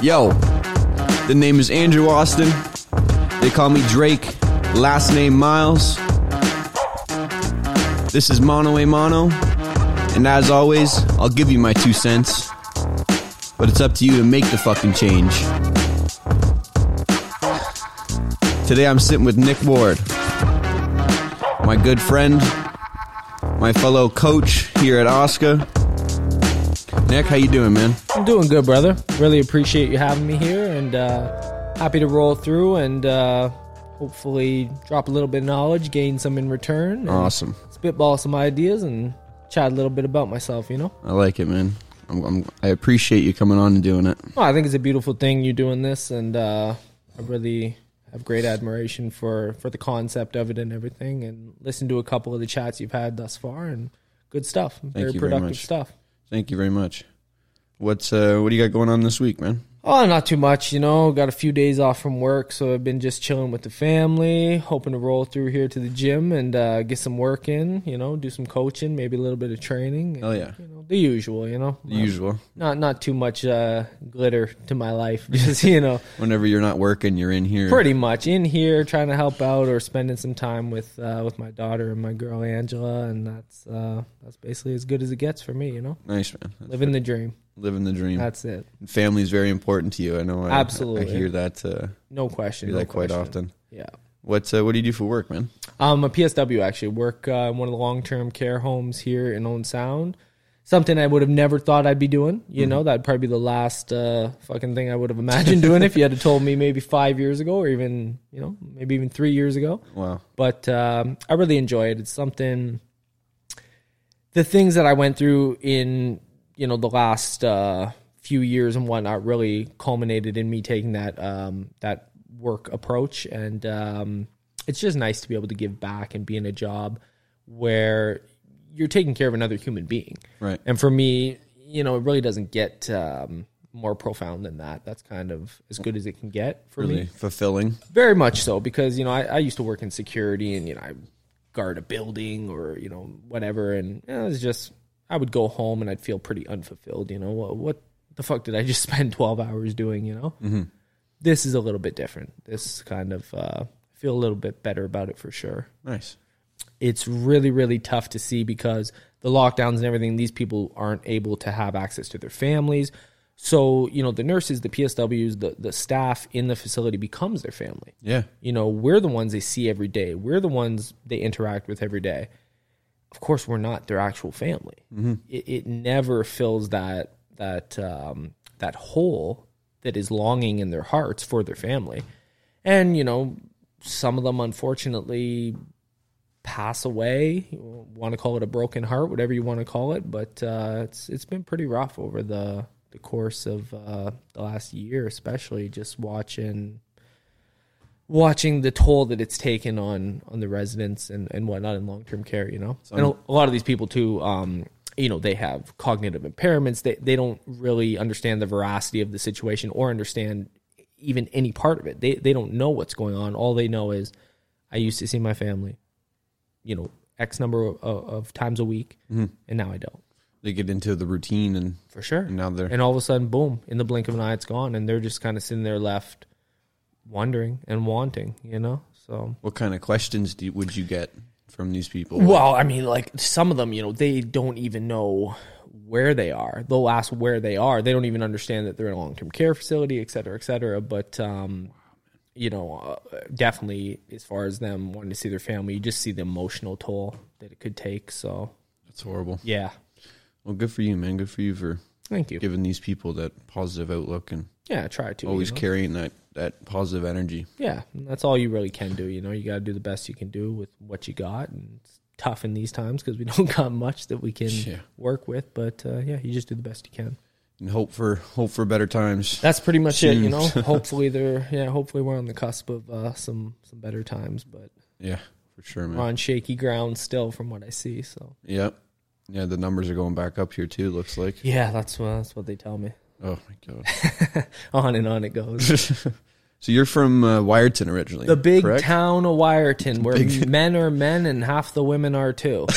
Yo, the name is Andrew Austin. They call me Drake. Last name Miles. This is Mono a Mono. And as always, I'll give you my two cents. But it's up to you to make the fucking change. Today I'm sitting with Nick Ward, my good friend, my fellow coach here at Oscar. Nick, how you doing, man? Doing good, brother. Really appreciate you having me here, and uh, happy to roll through and uh, hopefully drop a little bit of knowledge, gain some in return, Awesome. spitball some ideas, and chat a little bit about myself. You know, I like it, man. I'm, I'm, I appreciate you coming on and doing it. well, I think it's a beautiful thing you doing this, and uh, I really have great admiration for for the concept of it and everything, and listen to a couple of the chats you've had thus far, and good stuff. very you very productive much. stuff. Thank you very much. What's uh, what do you got going on this week, man? Oh, not too much, you know. Got a few days off from work, so I've been just chilling with the family, hoping to roll through here to the gym and uh, get some work in. You know, do some coaching, maybe a little bit of training. and, Hell yeah. You know, the usual. You know, The usual. Not not too much uh, glitter to my life. Just you know, Whenever you're not working, you're in here. pretty much in here trying to help out or spending some time with uh, with my daughter and my girl Angela, and that's uh, that's basically as good as it gets for me. You know, nice, man. That's living the dream. Living the dream. That's it. Family is very important to you. I know. I, Absolutely. I hear that. Uh, No question. hear no that quite often. Yeah. What uh, What do you do for work, man? Um, I'm a PSW actually work uh, in one of the long term care homes here in Owen Sound. Something I would have never thought I'd be doing. You know, that'd probably be the last uh, fucking thing I would have imagined doing if you had told me maybe five years ago, or even you know maybe even three years ago. Wow. But um, I really enjoy it. It's something. The things that I went through in you know the last uh, few years and whatnot really culminated in me taking that um, that work approach, and um, it's just nice to be able to give back and be in a job where you're taking care of another human being. Right. And for me, you know, it really doesn't get um, more profound than that. That's kind of as good as it can get for Really me. fulfilling. Very much so, because you know I, I used to work in security, and you know I guard a building or you know whatever, and you know, it was just I would go home and I'd feel pretty unfulfilled. You know what, what the fuck did I just spend twelve hours doing? You know, mm-hmm. this is a little bit different. This kind of uh, feel a little bit better about it for sure. Nice. It's really really tough to see because the lockdowns and everything. These people aren't able to have access to their families. So, you know, the nurses, the PSWs, the, the staff in the facility becomes their family Yeah. you know we're the ones they see every day we're the ones they interact with every day of course we're not their actual family. It, it never fills that that um, that hole that is longing in their hearts for their family. And you know some of them unfortunately pass away. Want to call it a broken heart whatever you want to call it but uh, it's it's been pretty rough over the the course of uh, the last year especially just watching watching the toll that it's taken on on the residents and, and whatnot in long term care, you know. and a, a lot of these people too, um, you know, they have cognitive impairments. They they don't really understand the veracity of the situation or understand even any part of it. They they don't know what's going on. All they know is I used to see my family, you know, X number of, of times a week, and now I don't. They get into the routine and For sure. And now they're- and all of a sudden, boom! In the blink of an eye, it's gone, and they're just kind of sitting there left, wondering and wanting, you know. So, what kind of questions do you, would you get from these people? well, I mean, like some of them, you know, they don't even know where they are. They'll ask where they are. They don't even understand that they're in a long term care facility, et cetera, et cetera. But, um, you know, uh, definitely as far as them wanting to see their family, you just see the emotional toll that it could take. So, That's horrible. yeah, Well, good for you, man. Good for you for thank you. giving these people that positive outlook and Yeah, I try to you always know? carrying that that positive energy. Yeah, that's all you really can do. You know, you got to do the best you can do with what you got, and it's tough in these times because we don't got much that we can Yeah. work with. But uh, yeah, you just do the best you can. And hope for hope for better times. That's pretty much it. You know, hopefully they're yeah, hopefully we're on the cusp of uh, some some better times, but Yeah, for sure, we're man. on shaky ground still from what I see. So Yep. Yeah, the numbers are going back up here too. Looks like. yeah, that's what that's what they tell me. Oh my god. On and on it goes. So you're from uh, Wiarton originally, The big correct? town of Wiarton, where Big- men are men and half the women are too.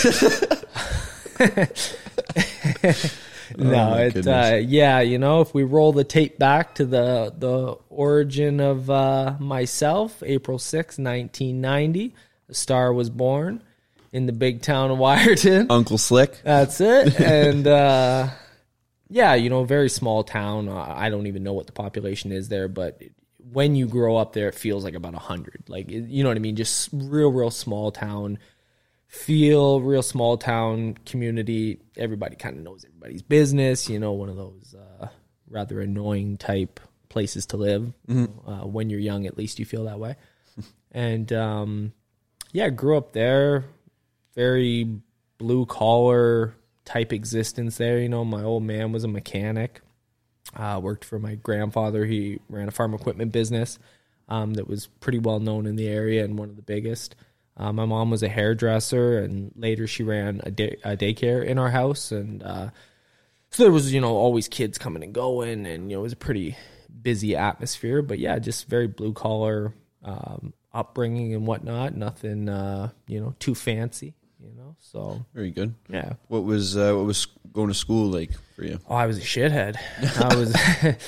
no, my it's uh, yeah, you know, if we roll the tape back to the the origin of uh, myself, April 6, 1990, a star was born in the big town of Wiarton. Uncle Slick. That's it. And uh, yeah, you know, very small town. Uh, I don't even know what the population is there, but when you grow up there, it feels like about a hundred. Like you know what I mean? Just real, real small town feel, real small town community. Everybody kind of knows everybody's business. You know, one of those uh, rather annoying type places to live. Uh, when you're young, at least you feel that way. and um, yeah, grew up there. Very blue collar type existence there. You know, my old man was a mechanic. Uh, worked for my grandfather. He ran a farm equipment business um, that was pretty well known in the area and one of the biggest. Uh, my mom was a hairdresser, and later she ran a, day, a daycare in our house. And uh, so there was, you know, always kids coming and going, and you know, it was a pretty busy atmosphere. But yeah, just very blue collar um, upbringing and whatnot. Nothing, uh, you know, too fancy. You know, so Very good. yeah. What was uh, what was going to school like for you? Oh, I was a shithead. I was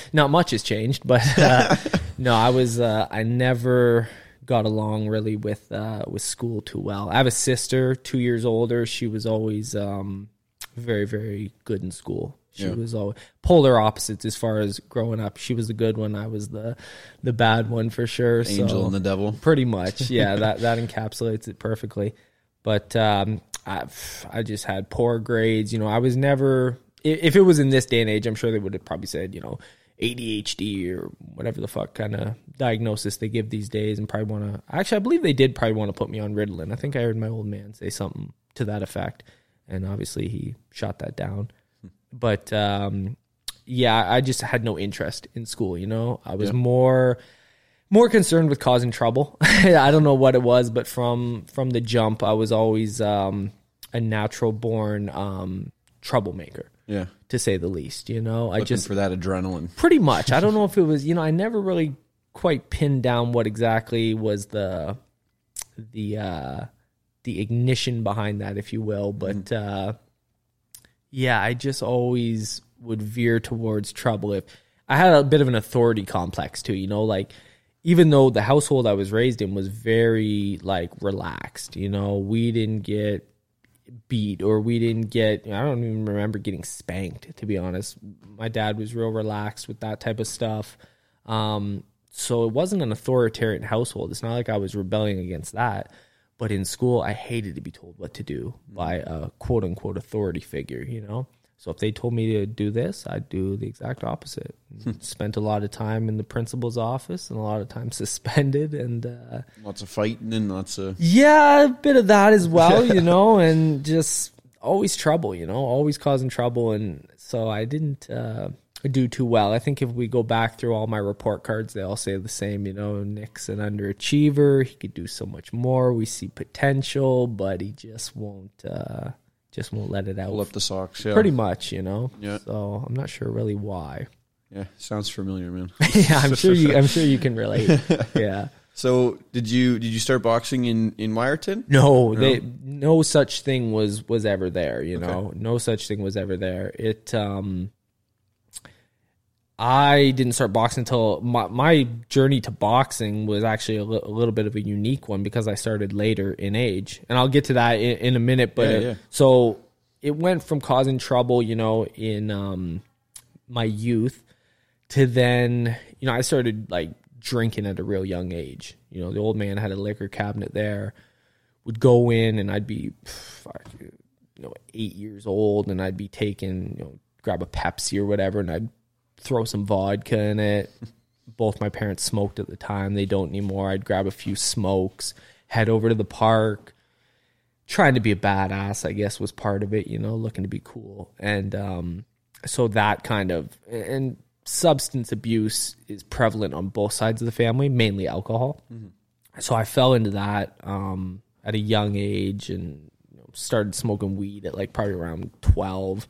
not much has changed, but uh, no, I was. Uh, I never got along really with uh, with school too well. I have a sister, two years older. She was always um, very, very good in school. She Yeah. was always polar opposites as far as growing up. She was the good one. I was the the bad one for sure. Angel so. and the devil. Pretty much, yeah. that that encapsulates it perfectly. But um, I, I just had poor grades. You know, I was never. If it was in this day and age, I'm sure they would have probably said, you know, ADHD or whatever the fuck kind of diagnosis they give these days, and probably want to. Actually, I believe they did probably want to put me on Ritalin. I think I heard my old man say something to that effect, and obviously he shot that down. But um, yeah, I just had no interest in school. You know, I was Yeah. more more concerned with causing trouble. I don't know what it was, but from from the jump, I was always um, a natural born um, troublemaker, Yeah. to say the least. You know, I just for that adrenaline. pretty much. I don't know if it was. You know, I never really quite pinned down what exactly was the the uh, the ignition behind that, if you will. But uh, yeah, I just always would veer towards trouble if I had a bit of an authority complex too. You know, like even though the household I was raised in was very like relaxed, you know, we didn't get beat or we didn't get I don't even remember getting spanked to be honest. My dad was real relaxed with that type of stuff. Um so it wasn't an authoritarian household. It's not like I was rebelling against that. But in school I hated to be told what to do by a quote unquote authority figure, you know? So if they told me to do this, I'd do the exact opposite. Spent a lot of time in the principal's office and a lot of time suspended and uh Lots of fighting and lots of yeah, a bit of that as well, you know, and just always trouble, you know, always causing trouble. And so I didn't uh, do too well. I think if we go back through all my report cards, they all say the same, you know, Nick's an underachiever. He could do so much more. We see potential, but he just won't, uh, just won't let it out. pull up the socks. Yeah. Pretty much, you know. Yeah. So I'm not sure really why. Yeah. Sounds familiar, man. yeah, I'm sure you. I'm sure you can relate. Yeah. so did you did you start boxing in in Wiarton? No, they no such thing was was ever there, you know. No such thing was ever there. It um I didn't start boxing until my, my journey to boxing was actually a, li- a little bit of a unique one because I started later in age, and I'll get to that in, in a minute. But Yeah, uh, yeah. so it went from causing trouble, you know, in um, my youth to then, you know, I started like drinking at a real young age. You know, the old man had a liquor cabinet there. Would go in and I'd be, fuck, you know, eight years old, and I'd be taking, you know, grab a Pepsi or whatever, and I'd throw some vodka in it. Both my parents smoked at the time; they don't anymore. I'd grab a few smokes, head over to the park, trying to be a badass, I guess, was part of it, you know, looking to be cool. And um, so that kind of and substance abuse is prevalent on both sides of the family, mainly alcohol. So I fell into that um, at a young age and you know, started smoking weed at like probably around 12.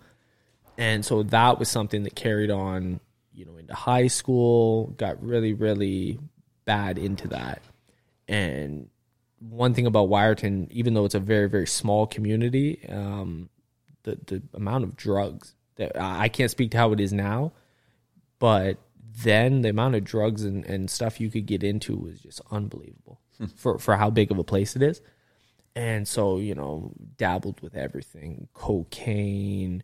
And so that was something that carried on, you know, into high school, got really, really bad into that. And one thing about Wiarton, even though it's a very, very small community, um, the the amount of drugs That I can't speak to how it is now, but then the amount of drugs and, and stuff you could get into was just unbelievable for for how big of a place it is. And so, you know, dabbled with everything cocaine,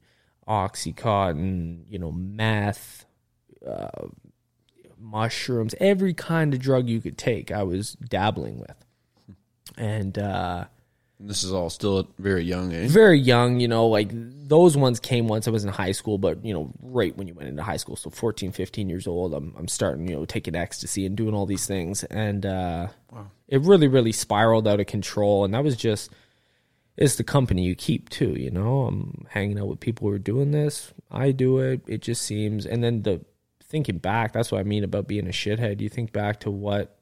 Oxycontin, you know, meth, uh, mushrooms, every kind of drug you could take, I was dabbling with. And, uh, This is all still at very young age. very young, you know, like those ones came once I was in high school, but you know, right when you went into high school. So 14, 15 years old, I'm, I'm starting, you know, taking ecstasy and doing all these things. And, uh, it really, really spiraled out of control. And that was just, it's the company you keep too, you know, I'm hanging out with people who are doing this. I do it. It just seems, and then the thinking back, that's what I mean about being a shithead. You think back to what,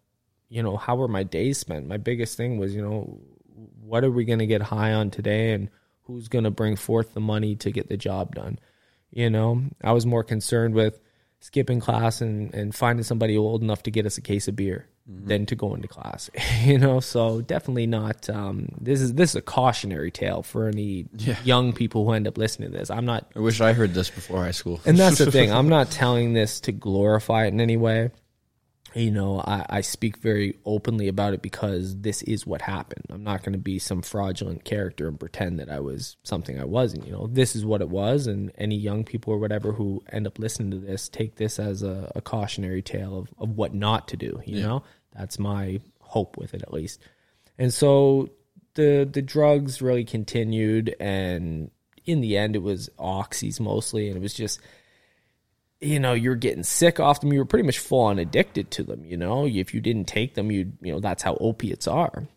you know, how were my days spent? My biggest thing was, you know, what are we going to get high on today and who's going to bring forth the money to get the job done you know i was more concerned with skipping class and, and finding somebody old enough to get us a case of beer than to go into class you know so definitely not um, this is this is a cautionary tale for any young people who end up listening to this i'm not I wish I heard this before high school. and that's the thing. I'm not telling this to glorify it in any way. You know, I, I speak very openly about it because this is what happened. I'm not going to be some fraudulent character and pretend that I was something I wasn't. You know, this is what it was. And any young people or whatever who end up listening to this, take this as a, a cautionary tale of, of what not to do. You know, that's my hope with it at least. And so the the drugs really continued and in the end it was oxys mostly and it was just you know you're getting sick off them. You were pretty much full on addicted to them you know? If you didn't take them you you know that's how opiates are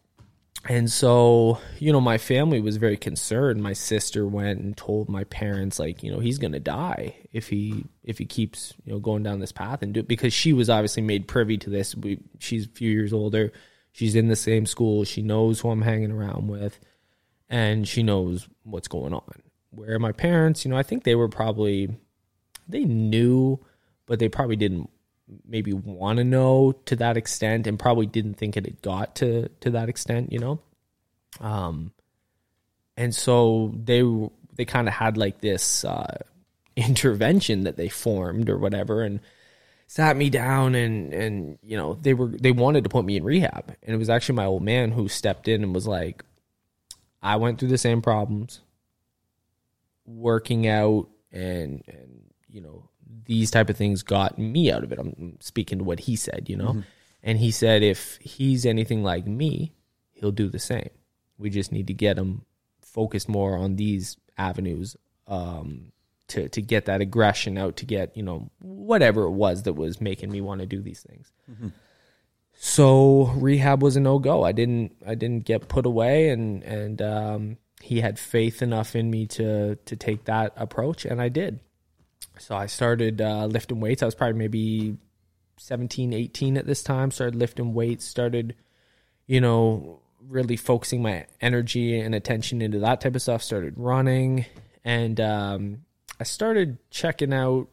and so you know my family was very concerned. My sister went and told my parents like you know he's going to die if he if he keeps you know going down this path and do it because she was obviously made privy to this. We, she's a few years older. She's in the same school. She knows who i'm hanging around with and she knows what's going on. Where my parents you know i think they were probably they knew but they probably didn't maybe want to know to that extent and probably didn't think it had got to to that extent you know? Um and so they they kind of had like this uh intervention that they formed or whatever and sat me down and and you know they were they wanted to put me in rehab. And it was actually my old man who stepped in and was like I went through the same problems working out and and you know these type of things got me out of it I'm speaking to what he said you know and he said if he's anything like me he'll do the same we just need to get him focused more on these avenues um to to get that aggression out to get you know whatever it was that was making me want to do these things so rehab was a no go. I didn't I didn't get put away, and and um, he had faith enough in me to to take that approach, and I did. So I started uh, lifting weights. I was probably maybe 17, 18 at this time. Started lifting weights. Started, you know, really focusing my energy and attention into that type of stuff. Started running, and um, I started checking out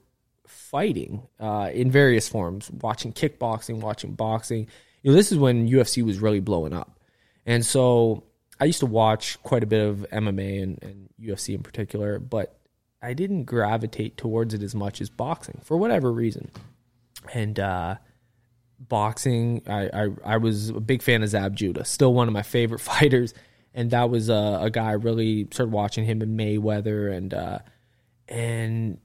fighting uh, in various forms, watching kickboxing, watching boxing. You know, this is when UFC was really blowing up, and so I used to watch quite a bit of MMA and, and UFC in particular, but I didn't gravitate towards it as much as boxing for whatever reason. And uh, boxing, I, I I was a big fan of Zab Judah, still one of my favorite fighters, and that was a, a guy I really started watching him in Mayweather and uh, and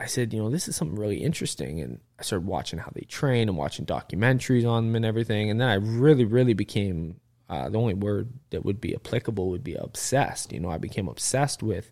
I said, you know, this is something really interesting. And I started watching how they train and watching documentaries on them and everything. And then I really, really became uh, the only word that would be applicable would be obsessed. You know, I became obsessed with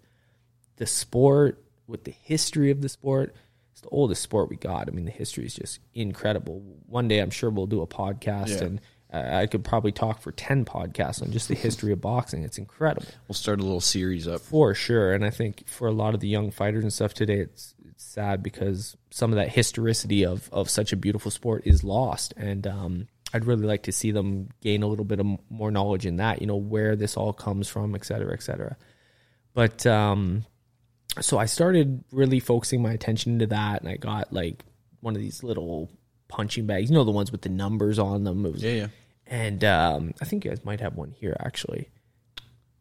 the sport, with the history of the sport. It's the oldest sport we got. I mean, the history is just incredible. One day, I'm sure we'll do a podcast, Yeah. and uh, I could probably talk for ten podcasts on just the history of boxing. It's incredible We'll start a little series up. for sure. And I think for a lot of the young fighters and stuff today, it's it's sad because some of that historicity of of such a beautiful sport is lost. And um, I'd really like to see them gain a little bit of more knowledge in that. You know where this all comes from, et cetera, et cetera. But um, so I started really focusing my attention into that, and I got like one of these little punching bags. You know the ones with the numbers on them. It was Yeah, yeah. and um, I think you guys might have one here actually.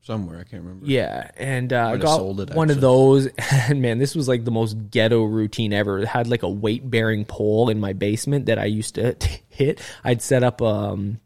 somewhere. I can't remember. Yeah, and uh, I got sold it, one of those. And man, this was like the most ghetto routine ever. It had like a weight bearing pole in my basement that I used to hit. I'd set up. Um,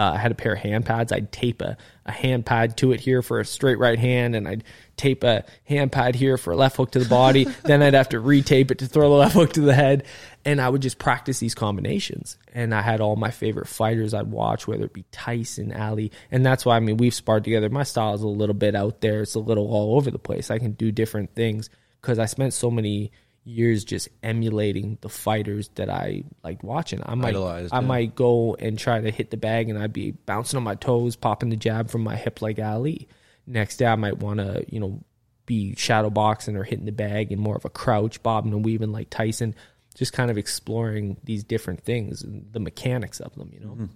uh, I had a pair of hand pads. I'd tape a, a hand pad to it here for a straight right hand, and I'd tape a hand pad here for a left hook to the body. then I'd have to retape it to throw the left hook to the head, and I would just practice these combinations. And I had all my favorite fighters I'd watch, whether it be Tyson, Ali, and that's why I mean we've sparred together. My style is a little bit out there; it's a little all over the place. I can do different things because I spent so many years just emulating the fighters that I liked watching. I might Idolized, I yeah. might go and try to hit the bag and I'd be bouncing on my toes, popping the jab from my hip like Ali. Next day I might want to, you know, be shadow boxing or hitting the bag in more of a crouch, bobbing and weaving like Tyson, just kind of exploring these different things and the mechanics of them, you know.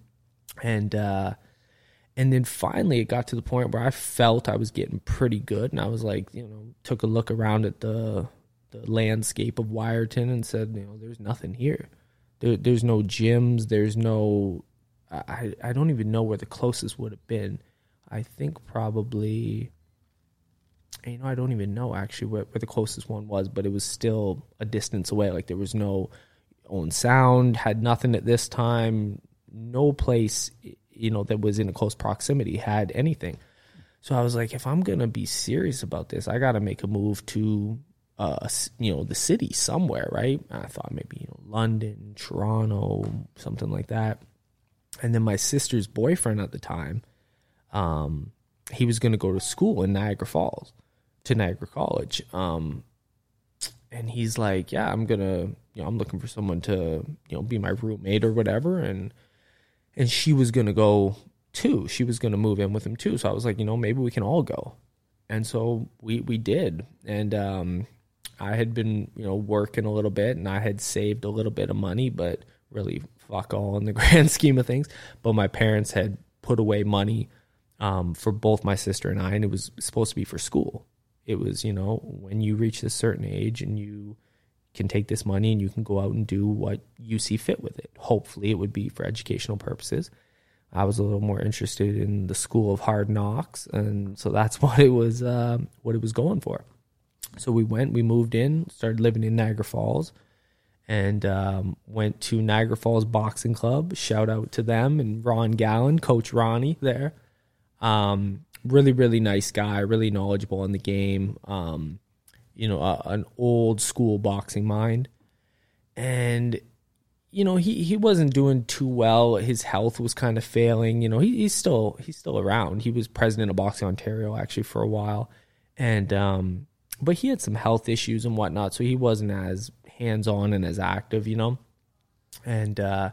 And uh and then finally it got to the point where I felt I was getting pretty good and I was like, you know, took a look around at the the landscape of Wiarton and said, you know, there's nothing here. There, there's no gyms. There's no. I I don't even know where the closest would have been. I think probably. You know, I don't even know actually where, where the closest one was, but it was still a distance away. Like there was no Owen Sound, had nothing at this time. No place, you know, that was in a close proximity had anything. So I was like, if I'm gonna be serious about this, I got to make a move to, uh, you know, the city somewhere, right? I thought maybe you know London, Toronto, something like that. And then my sister's boyfriend at the time, um, he was gonna go to school in Niagara Falls, to Niagara College. Um, and he's like, yeah, I'm gonna, you know, I'm looking for someone to, you know, be my roommate or whatever, and and she was gonna go too. She was gonna move in with him too. So I was like, you know, maybe we can all go. And so we we did. And um I had been, you know, working a little bit and I had saved a little bit of money, but really fuck all in the grand scheme of things. But my parents had put away money um, for both my sister and I, and it was supposed to be for school. It was, you know, when you reach a certain age and you can take this money and you can go out and do what you see fit with it. Hopefully, it would be for educational purposes. I was a little more interested in the school of hard knocks, and so that's what it was. Um, what it was going for. So we went, we moved in, started living in Niagara Falls, and um, went to Niagara Falls Boxing Club. Shout out to them and Ron Gallen, Coach Ronnie there. Um, really, really nice guy, really knowledgeable in the game. Um, you know, uh, an old school boxing mind, and you know he he wasn't doing too well. His health was kind of failing. You know, he, he's still he's still around. He was president of Boxing Ontario actually for a while, and um, but he had some health issues and whatnot, so he wasn't as hands on and as active. You know, and uh,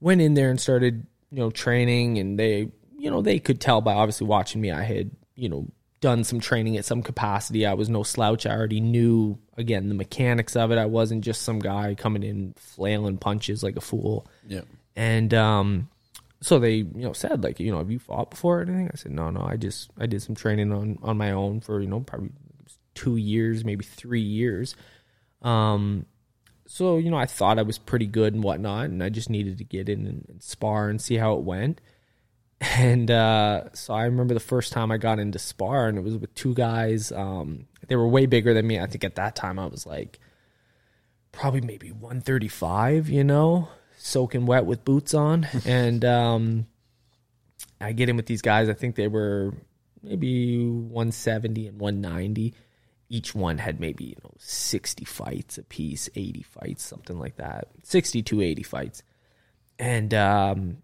went in there and started you know training, and they you know they could tell by obviously watching me I had you know done some training at some capacity. I was no slouch. I already knew again the mechanics of it. I wasn't just some guy coming in flailing punches like a fool. Yeah. And um, so they, you know, said like, you know, have you fought before or anything? I said, no, no. I just I did some training on on my own for you know probably two years, maybe three years. Um, so you know, I thought I was pretty good and whatnot, and I just needed to get in and, and spar and see how it went. And uh, so I remember the first time I got into spar, and it was with two guys. Um, they were way bigger than me. I think at that time I was like probably maybe 135, you know, soaking wet with boots on. and um, I get in with these guys. I think they were maybe 170 and 190. Each one had maybe, you know, 60 fights a piece, 80 fights, something like that. 60 to 80 fights. And um,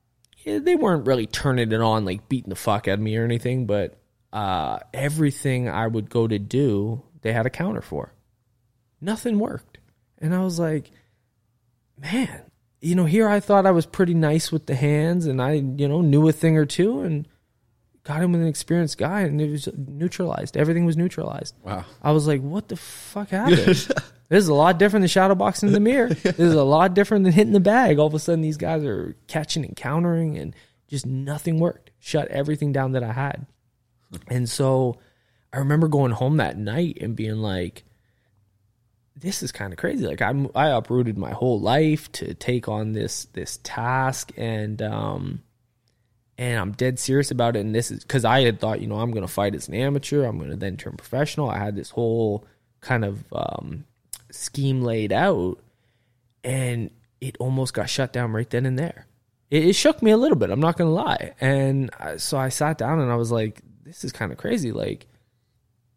yeah, they weren't really turning it on, like beating the fuck out of me or anything, but uh, everything I would go to do, they had a counter for. Nothing worked. And I was like, man, you know, here I thought I was pretty nice with the hands and I, you know, knew a thing or two and got him with an experienced guy and it was neutralized. Everything was neutralized. Wow. I was like, what the fuck happened? this is a lot different than shadow boxing in the mirror. This is a lot different than hitting the bag. All of a sudden, these guys are catching and countering, and just nothing worked. Shut everything down that I had. And so I remember going home that night and being like, this is kind of crazy. Like I'm, I uprooted my whole life to take on this this task, and um, and I'm dead serious about it. And this is because I had thought, you know, I'm going to fight as an amateur. I'm going to then turn professional. I had this whole kind of um, scheme laid out, and it almost got shut down right then and there. It, it shook me a little bit. I'm not going to lie. And I, so I sat down and I was like, this is kind of crazy. Like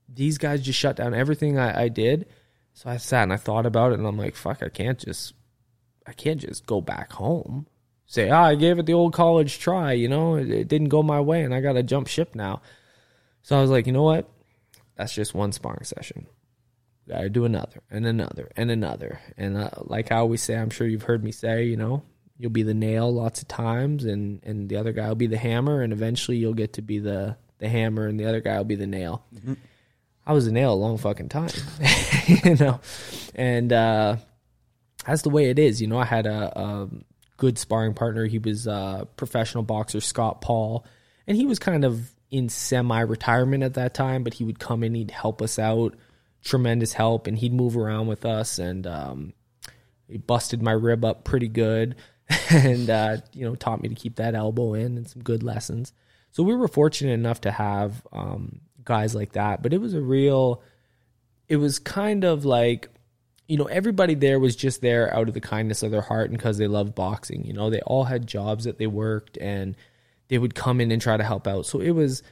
these guys just shut down everything I, I did. So I sat and I thought about it, and I'm like, fuck, I can't just, I can't just go back home say, ah, I gave it the old college try, you know, it, it didn't go my way and I got to jump ship now. So I was like, you know what? That's just one sparring session. To do another and another and another. And uh, like I always say, I'm sure you've heard me say, you know, you'll be the nail lots of times and, and the other guy will be the hammer and eventually you'll get to be the, the hammer and the other guy will be the nail. Mm-hmm. I was a nail a long fucking time, you know, and, uh, that's the way it is. You know, I had a, a good sparring partner. He was a professional boxer, Scott Paul, and he was kind of in semi retirement at that time, but he would come in, he'd help us out, tremendous help, and he'd move around with us. And um, he busted my rib up pretty good and, uh, you know, taught me to keep that elbow in and some good lessons. So we were fortunate enough to have um, guys like that, but it was a real, it was kind of like, you know, everybody there was just there out of the kindness of their heart and because they love boxing. You know, they all had jobs that they worked and they would come in and try to help out. So it was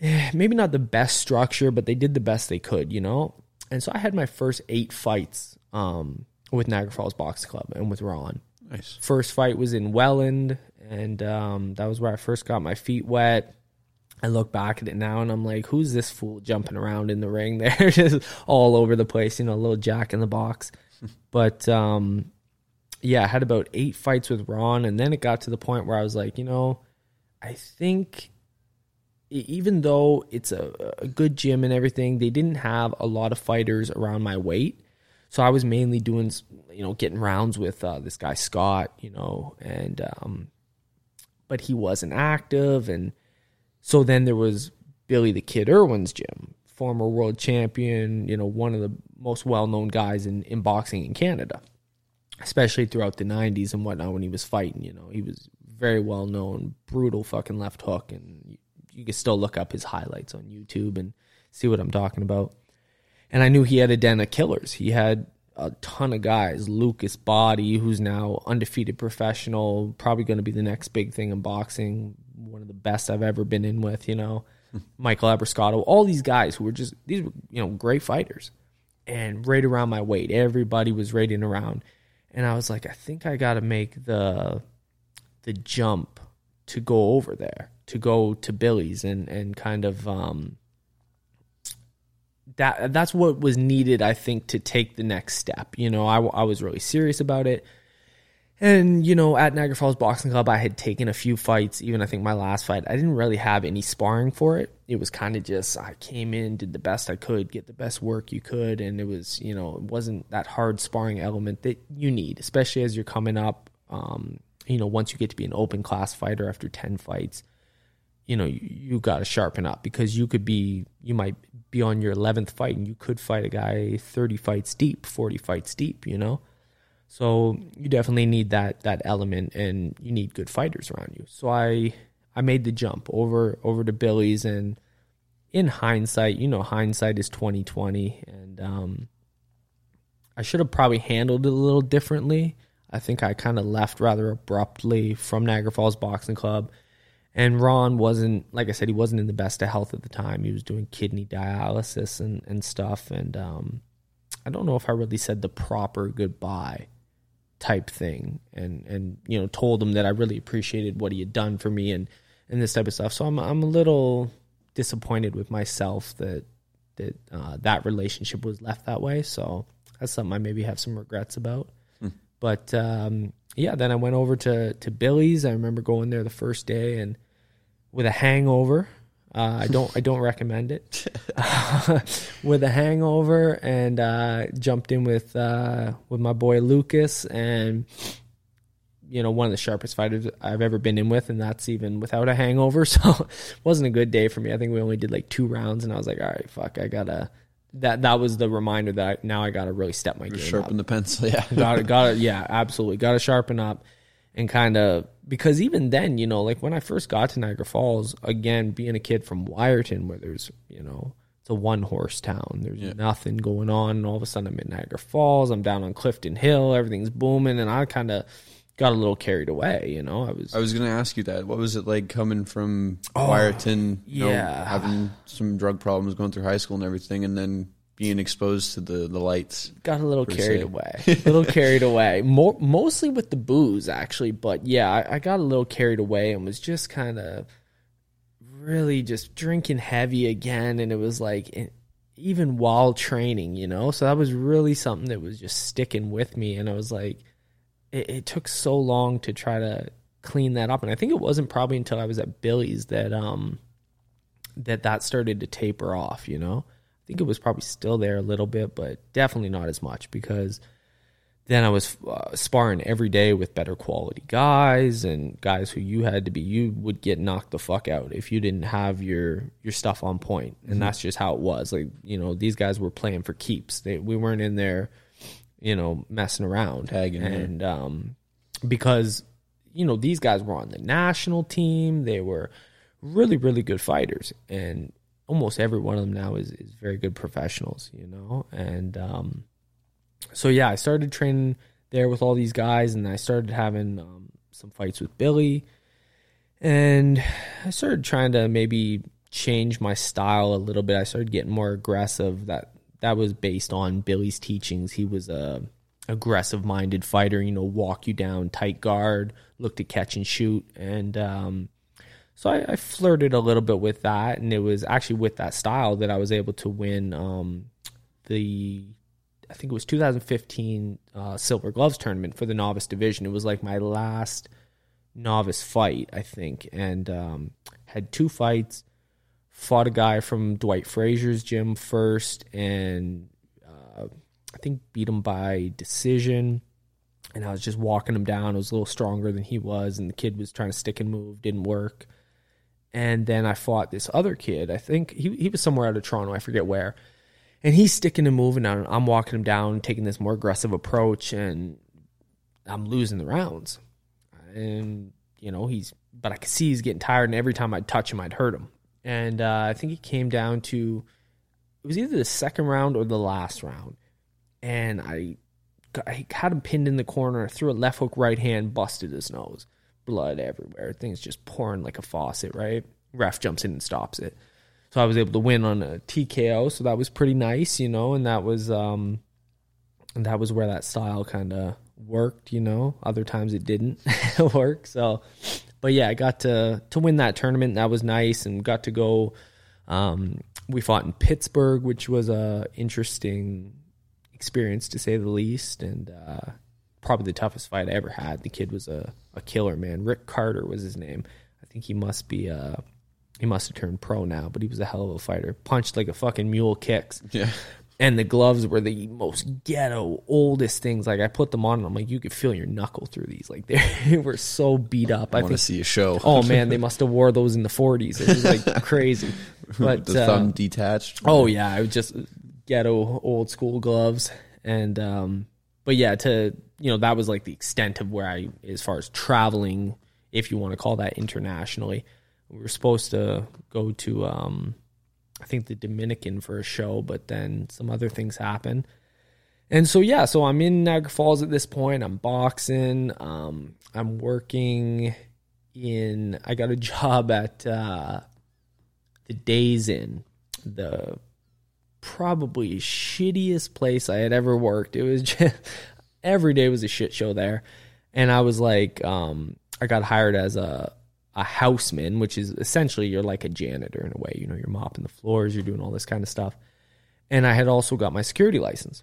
eh, maybe not the best structure, but they did the best they could, you know? And so I had my first eight fights um, with Niagara Falls Box Club and with Ron. Nice. First fight was in Welland, and um, that was where I first got my feet wet. I look back at it now and I'm like, who's this fool jumping around in the ring there, just all over the place, you know, a little jack in the box. but um, yeah, I had about eight fights with Ron, and then it got to the point where I was like, you know, I think even though it's a, a good gym and everything, they didn't have a lot of fighters around my weight. So I was mainly doing, you know, getting rounds with uh, this guy Scott, you know, and um, but he wasn't active and so then there was Billy the Kid Irwin's gym, former world champion, you know, one of the most well known guys in, in boxing in Canada, especially throughout the 90s and whatnot when he was fighting. You know, he was very well known, brutal fucking left hook. And you, you can still look up his highlights on YouTube and see what I'm talking about. And I knew he had a den of killers. He had a ton of guys. Lucas Bahdi, who's now undefeated professional, probably going to be the next big thing in boxing one of the best I've ever been in with, you know, Michael Abrascato, all these guys who were just, these were, you know, great fighters and right around my weight. Everybody was rating around. And I was like, I think I got to make the, the jump to go over there, to go to Billy's and, and kind of, um, that that's what was needed, I think, to take the next step. You know, I, I was really serious about it. And, you know, at Niagara Falls Boxing Club, I had taken a few fights. Even I think my last fight, I didn't really have any sparring for it. It was kind of just, I came in, did the best I could, get the best work you could. And it was, you know, it wasn't that hard sparring element that you need, especially as you're coming up. Um, you know, once you get to be an open class fighter after 10 fights, you know, you, you got to sharpen up because you could be, you might be on your 11th fight and you could fight a guy 30 fights deep, 40 fights deep, you know? So you definitely need that that element, and you need good fighters around you. So I I made the jump over over to Billy's, and in hindsight, you know, hindsight is twenty twenty, and um, I should have probably handled it a little differently. I think I kind of left rather abruptly from Niagara Falls Boxing Club. And Ron wasn't, like I said, he wasn't in the best of health at the time. He was doing kidney dialysis and, and stuff. And um, I don't know if I really said the proper goodbye type thing and and you know told him that I really appreciated what he had done for me and and this type of stuff. So I'm I'm a little disappointed with myself that that uh, that relationship was left that way. So that's something I maybe have some regrets about. Hmm. But um, yeah, then I went over to to Billy's. I remember going there the first day and with a hangover. Uh, I don't I don't recommend it. with a hangover and uh, jumped in with uh, with my boy Lucas and you know one of the sharpest fighters I've ever been in with, and that's even without a hangover. So it wasn't a good day for me. I think we only did like two rounds, and I was like, all right, fuck, I gotta. That that was the reminder that I, now I gotta really step my game sharpen up. the pencil. Yeah, got to got to yeah, absolutely, got to sharpen up and kind of because even then, you know, like when I first got to Niagara Falls, again, being a kid from Wiarton, where there's, you know, it's a one horse town. There's Yeah. nothing going on. And all of a sudden I'm in Niagara Falls. I'm down on Clifton Hill. Everything's booming. And I kind of got a little carried away, you know. I was I was going to ask you that. What was it like coming from oh, Wiarton, you know, Oh, yeah. having some drug problems going through high school and everything, and then being exposed to the, the lights? got a little carried se. away. A little carried away. More mostly with the booze actually, but yeah, I, I got a little carried away and was just kind of really just drinking heavy again and it was like e- even while training, you know. So that was really something that was just sticking with me and I was like it, it took so long to try to clean that up and I think it wasn't probably until I was at Billy's that um that that started to taper off, you know. I think it was probably still there a little bit, but definitely not as much because then I was uh, sparring every day with better quality guys and guys who you had to be. You would get knocked the fuck out if you didn't have your your stuff on point, and that's just how it was. Like you know, these guys were playing for keeps. They we weren't in there, you know, messing around, Tagging, and um, because you know these guys were on the national team. They were really really good fighters, and almost every one of them now is is very good professionals. You know, and um, so yeah, I started training there with all these guys, and I started having um, some fights with Billy, and I started trying to maybe change my style a little bit. I started getting more aggressive. That that was based on Billy's teachings. He was a aggressive minded fighter. You know, walk you down, tight guard, look to catch and shoot, and um, so I, I flirted a little bit with that, and it was actually with that style that I was able to win um, the I think it was 2015 uh, Silver Gloves tournament for the novice division. It was like my last novice fight, I think, and um, had two fights. Fought a guy from Dwight Frazier's gym first, and uh, I think beat him by decision. And I was just walking him down. I was a little stronger than he was, and the kid was trying to stick and move, didn't work. And then I fought this other kid. I think he he was somewhere out of Toronto. I forget where and he's sticking and moving and I'm walking him down, taking this more aggressive approach, and I'm losing the rounds. And you know he's, but I could see he's getting tired, and every time I'd touch him, I'd hurt him. And uh, I think it came down to it was either the second round or the last round, and I, got- I had him pinned in the corner, threw a left hook right hand, busted his nose, blood everywhere, things just pouring like a faucet. Right, ref jumps in and stops it. So I was able to win on a TKO, so that was pretty nice, you know, and that was um and that was where that style kind of worked, you know. Other times it didn't work. So but yeah, I got to to win that tournament. That was nice and got to go um we fought in Pittsburgh, which was a interesting experience to say the least and uh probably the toughest fight I ever had. The kid was a, a killer, man. Rick Carter was his name. I think he must be uh he must have turned pro now, but he was a hell of a fighter. Punched like a fucking mule kicks. Yeah. And the gloves were the most ghetto, oldest things. Like I put them on and I'm like, you could feel your knuckle through these. Like they were so beat up. I I want to see a show. Oh man, they must have wore those in the forties. It was like crazy. But the uh, thumb detached. Oh yeah, I was just ghetto old school gloves, and um, but yeah, to you know that was like the extent of where I, as far as traveling, if you want to call that internationally, we were supposed to go to um, I think the Dominican for a show, but then some other things happened. And so yeah, so I'm in Niagara Falls at this point. I'm boxing. Um, I'm working in. I got a job at uh, the Days Inn, the probably shittiest place I had ever worked. It was just every day was a shit show there, and I was like, um, I got hired as a a houseman, which is essentially you're like a janitor in a way. You know, you're mopping the floors, you're doing all this kind of stuff. And I had also got my security license.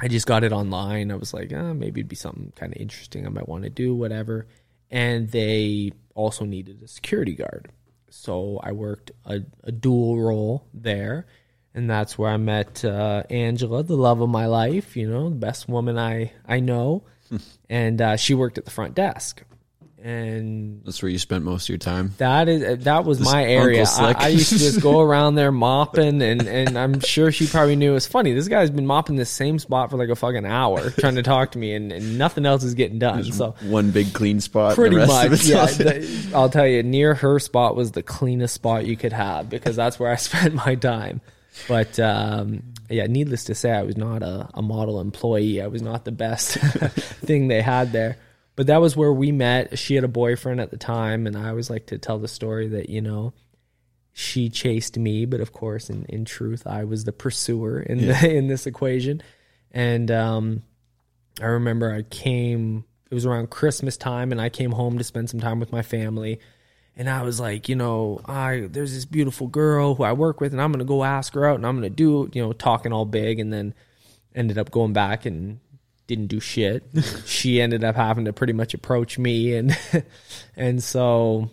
I just got it online. I was like, eh, maybe it'd be something kind of interesting I might want to do, whatever. And they also needed a security guard. So I worked a, a dual role there. And that's where I met uh, Angela, the love of my life, you know, the best woman I, I know. and uh, she worked at the front desk. and That's where you spent most of your time. that is that was my area. I, I used to just go around there mopping, and and I'm sure she probably knew it was funny. This guy's been mopping this same spot for like a fucking hour, trying to talk to me, and, and nothing else is getting done. So One big clean spot. pretty the rest much, yeah. the- I'll tell you, near her spot was the cleanest spot you could have because that's where I spent my time. But um, yeah, needless to say, I was not a, a model employee. I was not the best thing they had there. But that was where we met. She had a boyfriend at the time, and I always like to tell the story that you know she chased me, but of course, in, in truth, I was the pursuer in the, in this equation. And um, I remember I came. It was around Christmas time, and I came home to spend some time with my family. And I was like, you know, I there's this beautiful girl who I work with, and I'm gonna go ask her out, and I'm gonna do, you know, talking all big, and then ended up going back and didn't do shit. she ended up having to pretty much approach me, and and so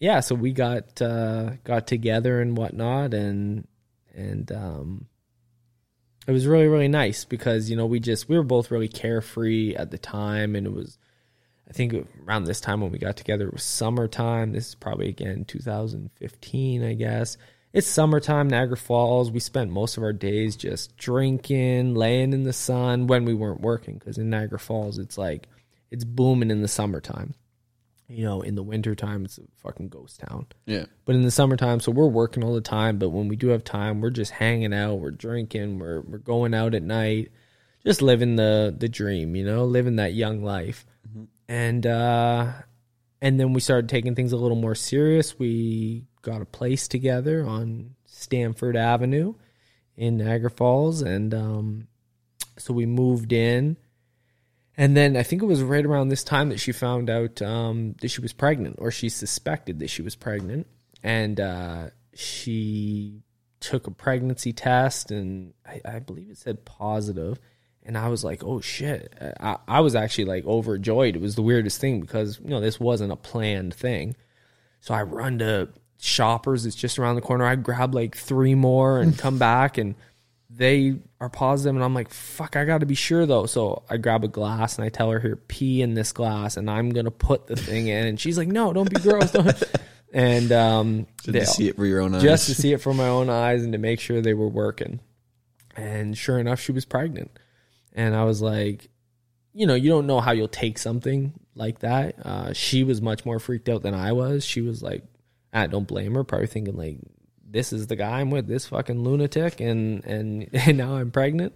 yeah, so we got uh, got together and whatnot, and and um, it was really really nice because you know we just we were both really carefree at the time, and it was I think around this time when we got together it was summertime. This is probably again 2015, I guess. It's summertime, Niagara Falls. We spent most of our days just drinking, laying in the sun when we weren't working because in Niagara Falls it's like it's booming in the summertime. You know, in the wintertime it's a fucking ghost town. yeah. But in the summertime, so we're working all the time. But when we do have time, we're just hanging out, we're drinking, we're we're going out at night, just living the the dream, you know, living that young life. And uh, and then we started taking things a little more serious. We got a place together on Stanford Avenue in Niagara Falls, and um, so we moved in. And then I think it was right around this time that she found out um, that she was pregnant, or she suspected that she was pregnant, and uh, she took a pregnancy test, and I, I believe it said positive. And I was like, "Oh shit!" I, I was actually like overjoyed. It was the weirdest thing because you know this wasn't a planned thing. So I run to Shoppers. It's just around the corner. I grab like three more and come back, and they are positive, and I'm like, "Fuck!" I got to be sure though. So I grab a glass and I tell her, "Here, pee in this glass, and I'm gonna put the thing in." And she's like, "No, don't be gross." Don't. And um, they- you see it for your own eyes? just to see it from my own eyes and to make sure they were working. And sure enough, she was pregnant. And I was like, you know, you don't know how you'll take something like that. Uh, she was much more freaked out than I was. She was like, I don't blame her, probably thinking like, this is the guy I'm with, this fucking lunatic, and and, and now I'm pregnant.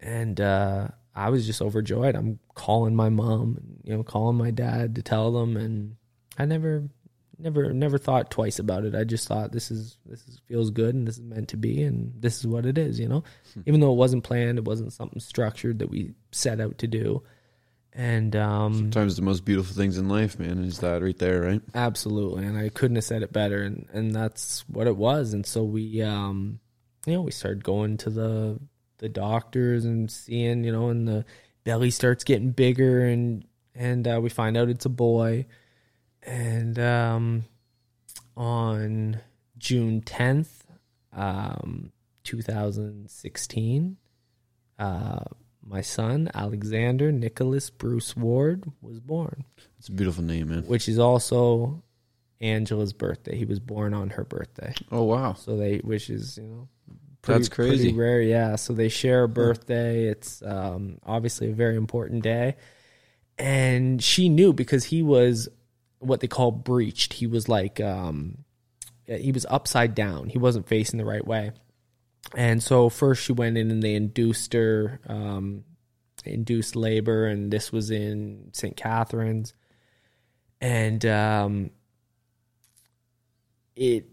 And uh, I was just overjoyed. I'm calling my mom, you know, calling my dad to tell them, and I never never never thought twice about it. I just thought this is this is feels good and this is meant to be and this is what it is, you know. Even though it wasn't planned, it wasn't something structured that we set out to do. And um Sometimes the most beautiful things in life, man, is that right there, right? absolutely and I couldn't have said it better and and that's what it was and so we um you know, we started going to the the doctors and seeing, you know, and the belly starts getting bigger and and uh, we find out it's a boy and um, on June 10th, um, 2016, uh, my son, Alexander Nicholas Bruce Ward, was born, It's a beautiful name, man. which is also Angela's birthday. He was born on her birthday. Oh wow. So they, which is, you know, That's crazy. pretty rare. Yeah. So they share a birthday. It's um, obviously a very important day. And she knew because he was what they call breached. He was like, um, he was upside down. He wasn't facing the right way. And so first she went in and they induced her, um, induced labor, and this was in St. Catharines. And um, it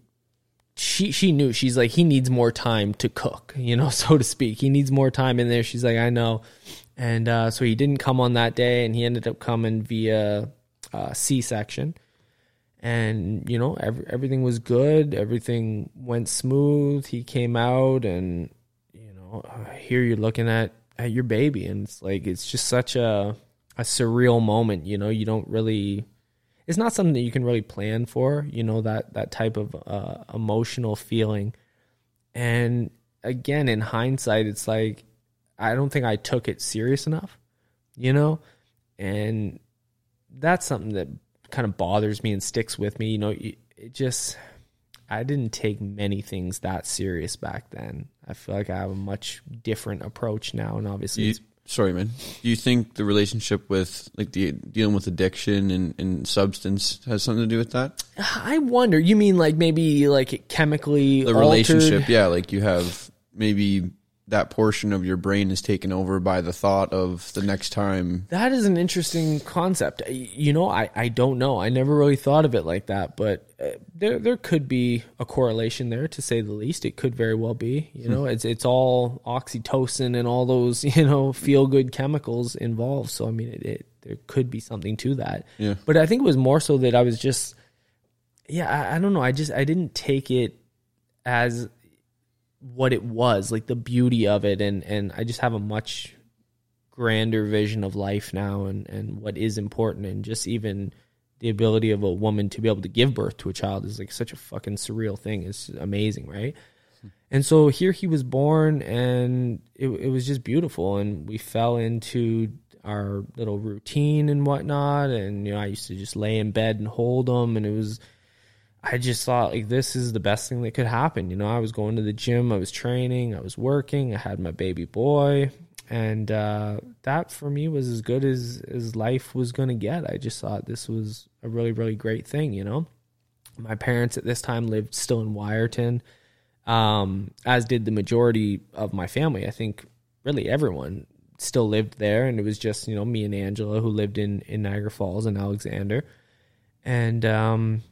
she she knew she's like he needs more time to cook you know so to speak he needs more time in there she's like i know and uh, so he didn't come on that day and he ended up coming via uh, c-section. And you know every, everything was good. Everything went smooth. He came out and you know here you're looking at at your baby. And it's like it's just such a a surreal moment you know? You don't really it's not something that you can really plan for you know that that type of uh, emotional feeling. And again in hindsight it's like i don't think i took it serious enough you know? And that's something that kind of bothers me and sticks with me. You know, it just I didn't take many things that serious back then. I feel like I have a much different approach now, and obviously, You, sorry, man. Do you think the relationship with like the dealing with addiction and, and substance has something to do with that? I wonder. You mean like maybe like chemically The altered? relationship, yeah. Like you have maybe that portion of your brain is taken over by the thought of the next time. That is an interesting concept. You know, I, I don't know. I never really thought of it like that, but uh, there there could be a correlation there to say the least. It could very well be. You know, it's it's all oxytocin and all those you know feel good chemicals involved. So I mean, it, it there could be something to that. Yeah. But I think it was more so that I was just, yeah, I, I don't know. I just I didn't take it as what it was, like the beauty of it, and and I just have a much grander vision of life now and and what is important. And just even the ability of a woman to be able to give birth to a child is like such a fucking surreal thing. It's amazing right? And so here he was born and it, it was just beautiful. And we fell into our little routine and whatnot. And you know i used to just lay in bed and hold him. And it was I just thought like this is the best thing that could happen. You know, I was going to the gym, I was training, I was working, I had my baby boy, and uh, that for me was as good as as life was going to get. I just thought this was a really really great thing. You know, my parents at this time lived still in Wiarton, um, as did the majority of my family. I think really everyone still lived there, and it was just you know me and Angela who lived in in Niagara Falls and Alexander, and um,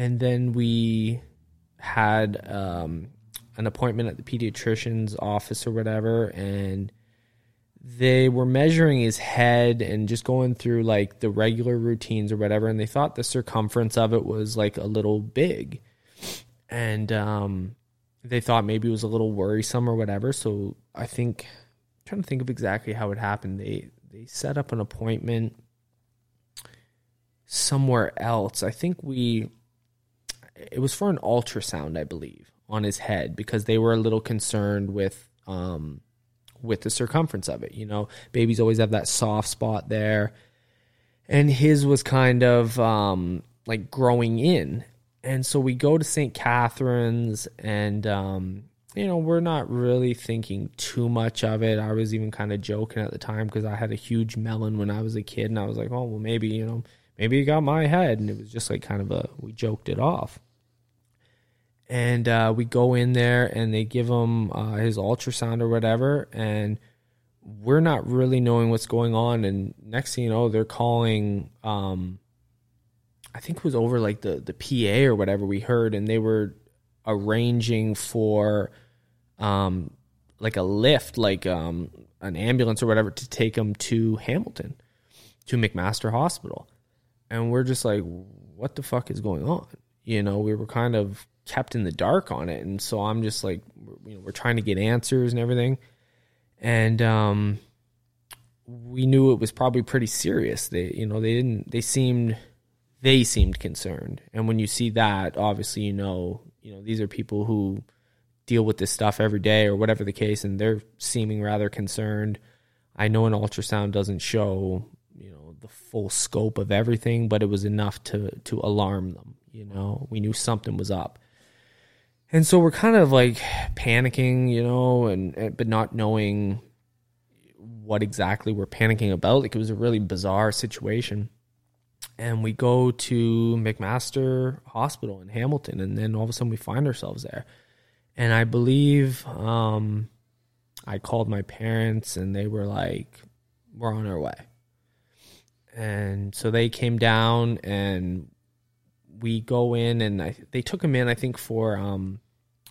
and then we had um, an appointment at the pediatrician's office or whatever, and they were measuring his head and just going through like the regular routines or whatever, and they thought the circumference of it was like a little big, and um, they thought maybe it was a little worrisome or whatever. So I think I'm trying to think of exactly how it happened. They they set up an appointment somewhere else. I think we it was for an ultrasound, I believe, on his head because they were a little concerned with um with the circumference of it. You know, babies always have that soft spot there. And his was kind of um like growing in. And so we go to St. Catharines and um you know, we're not really thinking too much of it. I was even kind of joking at the time because I had a huge melon when I was a kid, and I was like, "Oh, well, maybe you know, maybe it got my head," and it was just like kind of a we joked it off and uh, we go in there and they give him uh, his ultrasound or whatever and we're not really knowing what's going on. And next thing you know they're calling um, i think it was over like the, the pa or whatever we heard and they were arranging for um, like a lift like um, an ambulance or whatever to take him to hamilton to mcmaster hospital. And we're just like what the fuck is going on? You know we were kind of kept in the dark on it. And so i'm just like you know we're trying to get answers and everything. And um we knew it was probably pretty serious. They you know they didn't they seemed they seemed concerned. And when you see that obviously you know you know these are people who deal with this stuff every day or whatever the case and they're seeming rather concerned. I know an ultrasound doesn't show you know the full scope of everything but it was enough to to alarm them you know? We knew something was up and so we're kind of like panicking you know and and- but not knowing what exactly we're panicking about. Like it was a really bizarre situation. And we go to mcmaster hospital in hamilton and then all of a sudden we find ourselves there. And i believe um i called my parents and they were like we're on our way. And so they came down and we go in and I, they took him in i think for um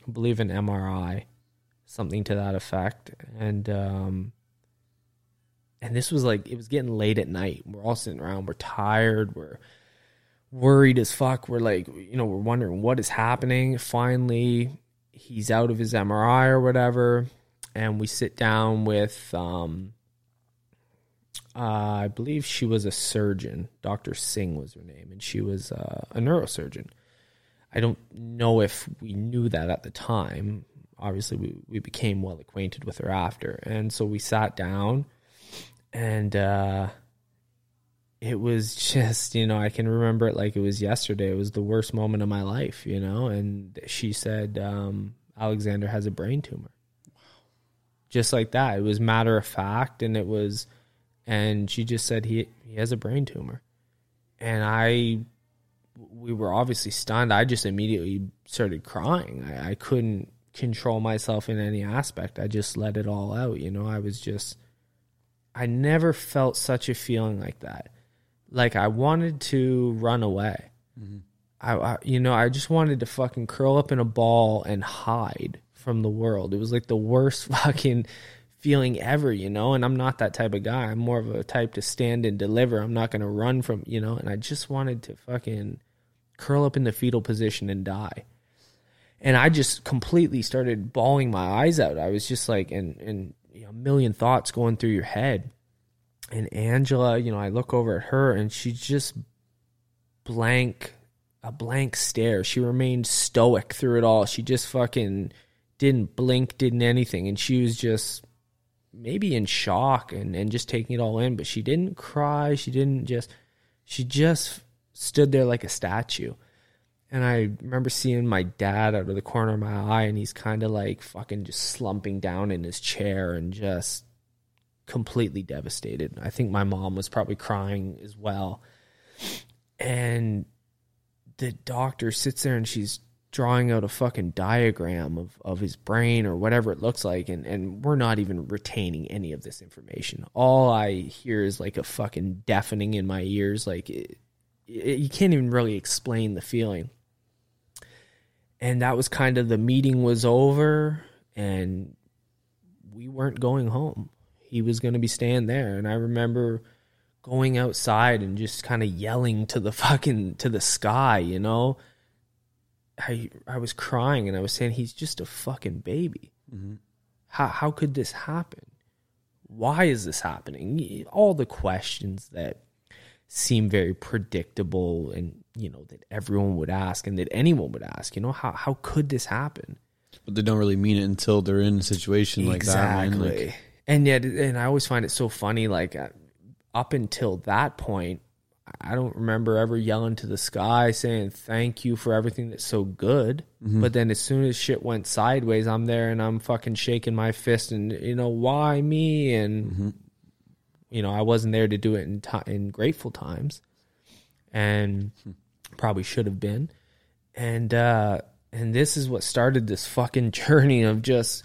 i believe an mri something to that effect. And um and this was like it was getting late at night. We're all sitting around. We're tired. We're worried as fuck. We're like you know we're wondering what is happening. Finally he's out of his mri or whatever. And we sit down with um uh, I believe she was a surgeon. Dr. Singh was her name, and she was uh, a neurosurgeon. I don't know if we knew that at the time. Obviously, we, we became well acquainted with her after. And so we sat down, and uh, it was just, you know, I can remember it like it was yesterday. It was the worst moment of my life, you know. And she said, um, Alexander has a brain tumor. Just like that. It was matter of fact. And it was, and she just said, he, he has a brain tumor. And I, we were obviously stunned. I just immediately started crying. I, I couldn't control myself in any aspect. I just let it all out. You know, I was just, I never felt such a feeling like that like I wanted to run away. Mm-hmm. I, I, you know, I just wanted to fucking curl up in a ball and hide from the world. It was like the worst fucking feeling ever, you know. And I'm not that type of guy. I'm more of a type to stand and deliver. I'm not going to run from, you know. And I just wanted to fucking curl up in the fetal position and die. And I just completely started bawling my eyes out. I was just like, and and you know, a million thoughts going through your head and Angela, you know, I look over at her and she's just blank, a blank stare. She remained stoic through it all. She just fucking didn't blink, didn't anything. And she was just maybe in shock and, and just taking it all in. But she didn't cry. She didn't just, she just stood there like a statue. And I remember seeing my dad out of the corner of my eye, and he's kind of like fucking just slumping down in his chair and just completely devastated. I think my mom was probably crying as well. And the doctor sits there and she's drawing out a fucking diagram of, of his brain or whatever it looks like and, and we're not even retaining any of this information all i hear is like a fucking deafening in my ears like it, it, you can't even really explain the feeling and that was kind of the meeting was over and we weren't going home he was going to be staying there. And I remember going outside and just kind of yelling to the fucking to the sky, you know. I I was crying and I was saying he's just a fucking baby. Mm-hmm. How how could this happen? Why is this happening? All the questions that seem very predictable and you know that everyone would ask and that anyone would ask. You know how how could this happen? But they don't really mean it until they're in a situation like exactly. that. Exactly. Like, and yet and i always find it so funny like uh, up until that point i don't remember ever yelling to the sky saying thank you for everything that's so good mm-hmm. but then as soon as shit went sideways i'm there and i'm fucking shaking my fist and you know why me and mm-hmm. you know i wasn't there to do it in t- in grateful times and hmm. probably should have been and uh and this is what started this fucking journey of just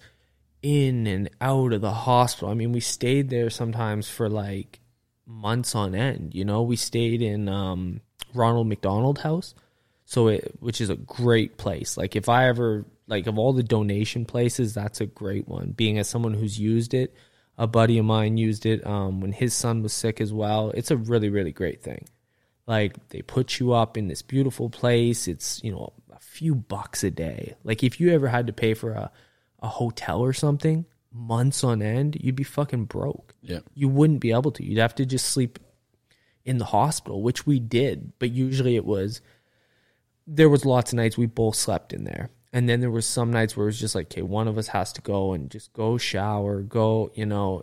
in and out of the hospital. I mean, we stayed there sometimes for like months on end. You know, we stayed in um, Ronald McDonald House, so it which is a great place. Like if I ever like of all the donation places, that's a great one. Being as someone who's used it, a buddy of mine used it um, when his son was sick as well. It's a really really great thing. Like they put you up in this beautiful place. It's you know a few bucks a day. Like if you ever had to pay for a a hotel or something months on end, you'd be fucking broke. Yeah. You wouldn't be able to. You'd have to just sleep in the hospital, which we did, but usually it was there was lots of nights we both slept in there. And then there was some nights where it was just like, okay, one of us has to go and just go shower, go, you know,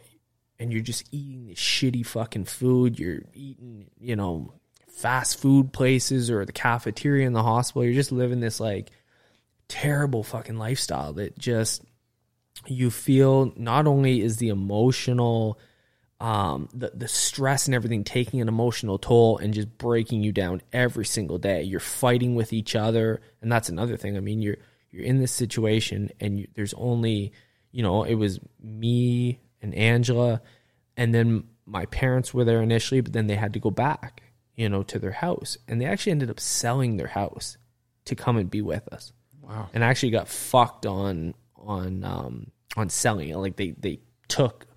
and you're just eating this shitty fucking food. You're eating, you know, fast food places or the cafeteria in the hospital. You're just living this like terrible fucking lifestyle that just you feel not only is the emotional um, the the stress and everything taking an emotional toll and just breaking you down every single day. You're fighting with each other, and that's another thing. I mean, you're you're in this situation, and you, there's only you know it was me and Angela, and then my parents were there initially, but then they had to go back, you know, to their house, and they actually ended up selling their house to come and be with us. Wow. And I actually got fucked on on um, on selling it. Like they they took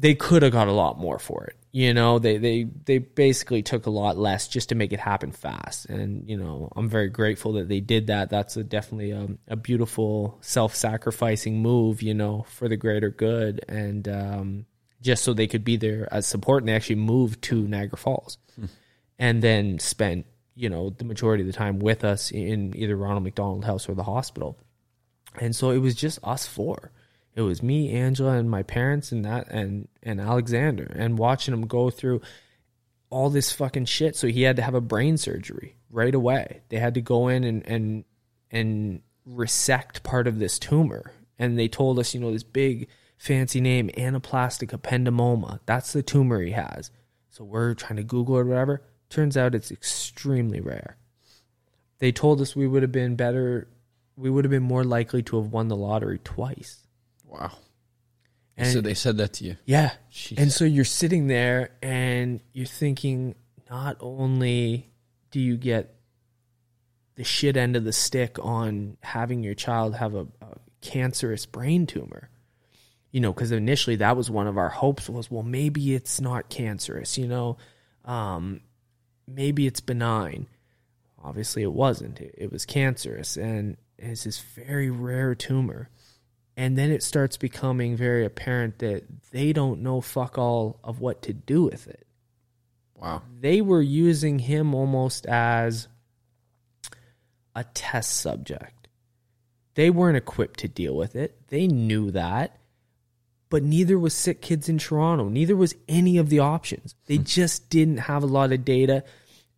they could have got a lot more for it. You know, they they they basically took a lot less just to make it happen fast. And you know, I'm very grateful that they did that. That's a, definitely a, a beautiful self-sacrificing move. You know, for the greater good, and um, just so they could be there as support. And they actually moved to Niagara Falls, hmm. and then spent you know the majority of the time with us in either Ronald McDonald House or the hospital. And so it was just us four. It was me, Angela, and my parents, and that, and and Alexander, and watching him go through. all this fucking shit. So he had to have a brain surgery right away. They had to go in and and and resect part of this tumor. And they told us, you know, this big fancy name, anaplastic ependymoma. That's the tumor he has. So we're trying to Google it or whatever. Turns out it's extremely rare. They told us we would have been better, we would have been more likely to have won the lottery twice. Wow. And so they said that to you. yeah. Jeez. And so you're sitting there and you're thinking, not only do you get the shit end of the stick on having your child have a, a cancerous brain tumor, you know, because initially that was one of our hopes was, well, maybe it's not cancerous, you know, um, maybe it's benign. Obviously, it wasn't. It, it was cancerous, and it's this very rare tumor and then it starts becoming very apparent that they don't know fuck all of what to do with it. Wow. They were using him almost as a test subject. They weren't equipped to deal with it. They knew that. But neither was Sick Kids in Toronto. Neither was any of the options. They hmm. just didn't have a lot of data.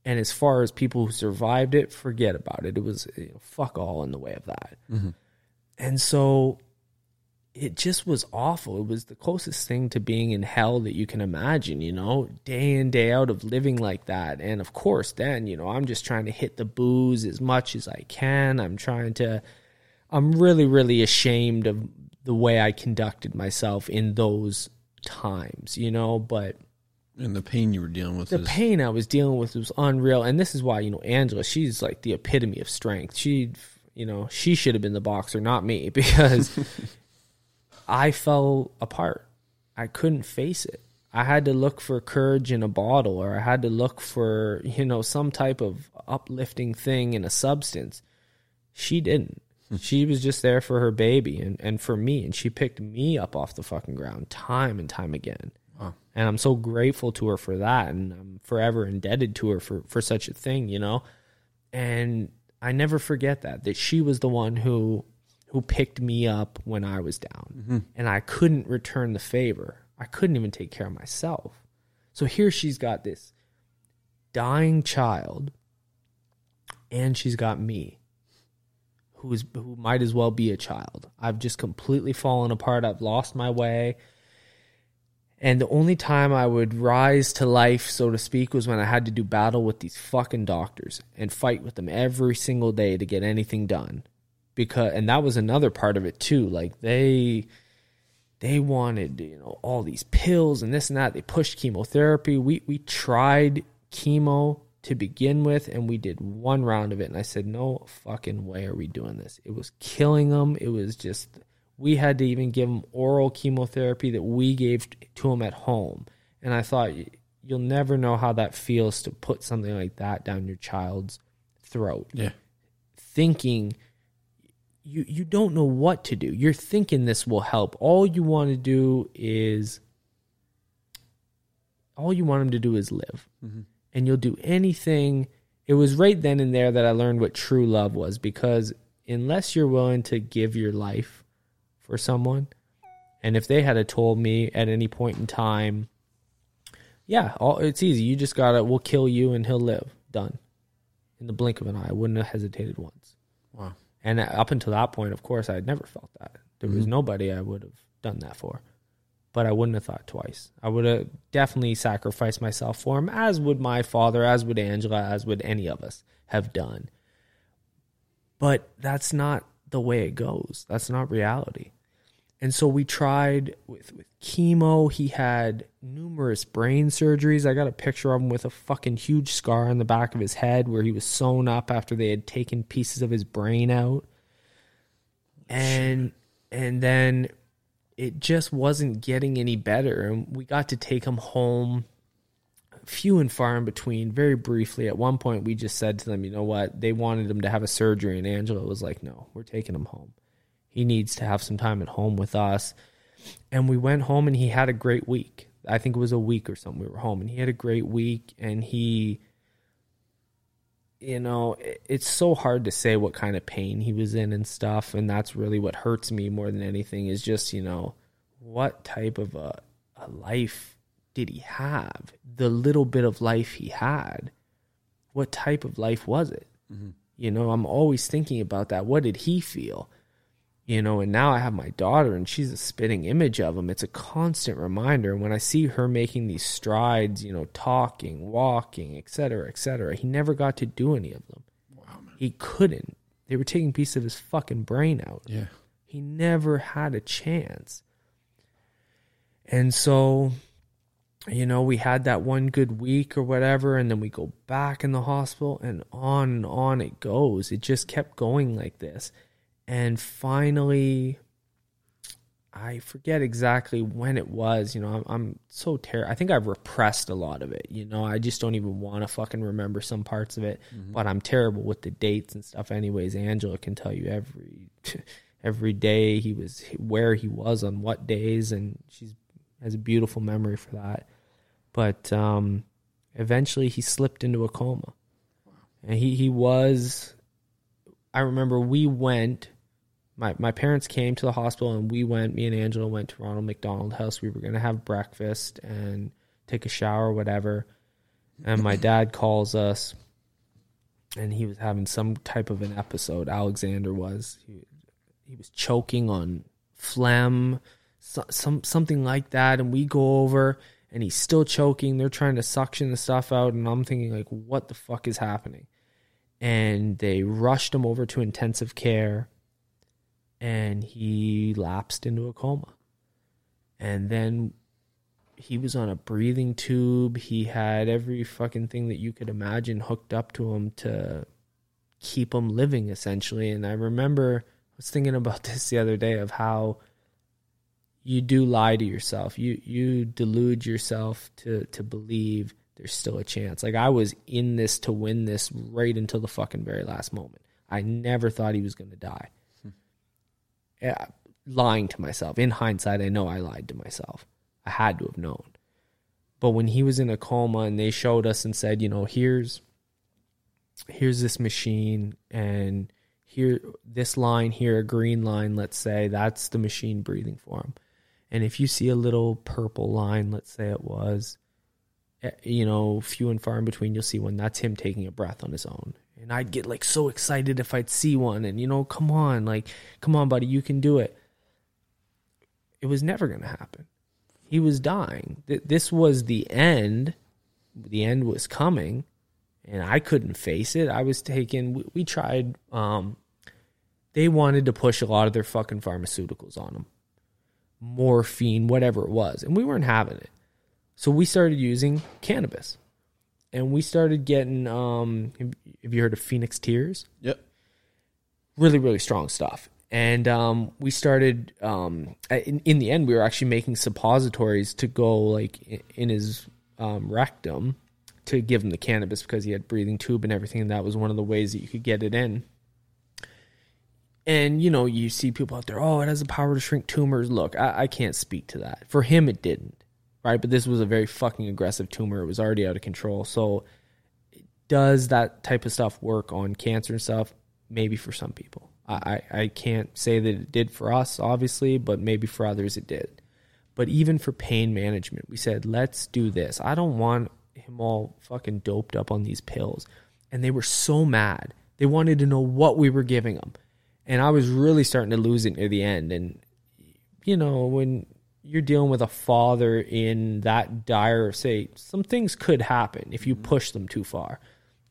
And as far as people who survived it, forget about it. It was you know, fuck all in the way of that. Mm-hmm. And so it just was awful. It was the closest thing to being in hell that you can imagine, you know, day in, day out of living like that. And of course, then, you know, I'm just trying to hit the booze as much as I can. I'm trying to, I'm really, really ashamed of the way I conducted myself in those times, you know, but And the pain you were dealing with the is pain I was dealing with was unreal. And this is why, you know, Angela, she's like the epitome of strength. She, you know, she should have been the boxer, not me, because I fell apart. I couldn't face it. I had to look for courage in a bottle or I had to look for, you know, some type of uplifting thing in a substance. She didn't. Hmm. she was just there for her baby and, and for me. And she picked me up off the fucking ground time and time again. Wow. And I'm so grateful to her for that. And I'm forever indebted to her for, for such a thing, you know? And I never forget that, that she was the one who who picked me up when I was down. Mm-hmm. And I couldn't return the favor. I couldn't even take care of myself. So here she's got this dying child and she's got me who's who might as well be a child. I've just completely fallen apart. I've lost my way. And the only time I would rise to life, so to speak, was when I had to do battle with these fucking doctors and fight with them every single day to get anything done. Because and that was another part of it too. Like they they wanted, you know, all these pills and this and that. They pushed chemotherapy. We we tried chemo to begin with and we did one round of it and I said, "No fucking way are we doing this." It was killing them. It was just we had to even give him oral chemotherapy that we gave to him at home. And I thought you'll never know how that feels to put something like that down your child's throat yeah. thinking you you don't know what to do. You're thinking this will help. All you want to do is all you want him to do is live. Mm-hmm. And you'll do anything. It was right then and there that I learned what true love was because unless you're willing to give your life for someone, and if they had told me at any point in time, yeah, all, it's easy. You just gotta, we'll kill you and he'll live. Done. In the blink of an eye. I wouldn't have hesitated once. Wow. And up until that point, of course, I had never felt that. There was mm-hmm. nobody I would have done that for. But I wouldn't have thought twice. I would have definitely sacrificed myself for him, as would my father, as would Angela, as would any of us have done. But that's not the way it goes. That's not reality. And so we tried with, with chemo. He had numerous brain surgeries. I got a picture of him with a fucking huge scar on the back of his head where he was sewn up after they had taken pieces of his brain out. And and then it just wasn't getting any better. And we got to take him home few and far in between, very briefly. At one point, we just said to them, you know what? They wanted him to have a surgery, and Angela was like, no, we're taking him home. He needs to have some time at home with us. And we went home, and he had a great week. I think it was a week or something. We were home, and he had a great week, and he. You know, it- it's so hard to say what kind of pain he was in and stuff, and that's really what hurts me more than anything. Is just you know, what type of a, a life did he have? The little bit of life he had, what type of life was it? Mm-hmm. You know, I'm always thinking about that. What did he feel? You know, and now I have my daughter and she's a spitting image of him. It's a constant reminder. And when I see her making these strides, you know, talking, walking, et cetera, et cetera, he never got to do any of them. Wow, man. He couldn't. They were taking a piece of his fucking brain out. Yeah. He never had a chance. And so, you know, we had that one good week or whatever, and then we go back in the hospital, and on and on it goes. It just kept going like this. And finally, I forget exactly when it was. You know, I'm, I'm so terrible. I think I've repressed a lot of it. You know, I just don't even want to fucking remember some parts of it. Mm-hmm. But I'm terrible with the dates and stuff. Anyways, Angela can tell you every every day he was where he was on what days, and she's has a beautiful memory for that. But um, eventually, he slipped into a coma, and he he was. I remember we went my my parents came to the hospital and we went me and angela went to ronald mcdonald house. We were going to have breakfast and take a shower or whatever. And my dad calls us and he was having some type of an episode. Alexander was he, he was choking on phlegm so, some something like that. And we go over and he's still choking they're trying to suction the stuff out and i'm thinking like what the fuck is happening and they rushed him over to intensive care and he lapsed into a coma. And then he was on a breathing tube. He had every fucking thing that you could imagine hooked up to him to keep him living essentially. And I remember I was thinking about this the other day of how you do lie to yourself. You you delude yourself to to believe there's still a chance. Like I was in this to win this right until the fucking very last moment. I never thought he was going to die hmm. yeah, lying to myself. In hindsight, I know I lied to myself. I had to have known. But when he was in a coma and they showed us and said, you know, here's here's this machine and here this line here, a green line, let's say, that's the machine breathing for him. And if you see a little purple line, let's say it was, eh, you know, few and far in between, you'll see one. That's him taking a breath on his own. And I'd get like so excited if I'd see one. And you know come on like come on buddy you can do it. It was never going to happen. He was dying. This was the end. The end was coming. And I couldn't face it. I was taking we, we tried um they wanted to push a lot of their fucking pharmaceuticals on him morphine whatever it was and we weren't having it. So we started using cannabis. And we started getting um have you heard of phoenix tears? Yep. really really strong stuff. And um we started um in, in the end we were actually making suppositories to go like i- in his um rectum to give him the cannabis because he had breathing tube and everything and that was one of the ways that you could get it in and you know you see people out there oh it has the power to shrink tumors. Look I, I can't speak to that. For him it didn't right? But this was a very fucking aggressive tumor. It was already out of control. So does that type of stuff work on cancer and stuff? Maybe for some people. I, I I can't say that it did for us obviously but maybe for others it did. But even for pain management we said let's do this. I don't want him all fucking doped up on these pills. And they were so mad. They wanted to know what we were giving them and i was really starting to lose it near the end. And you know when you're dealing with a father in that dire state some things could happen if you push them too far.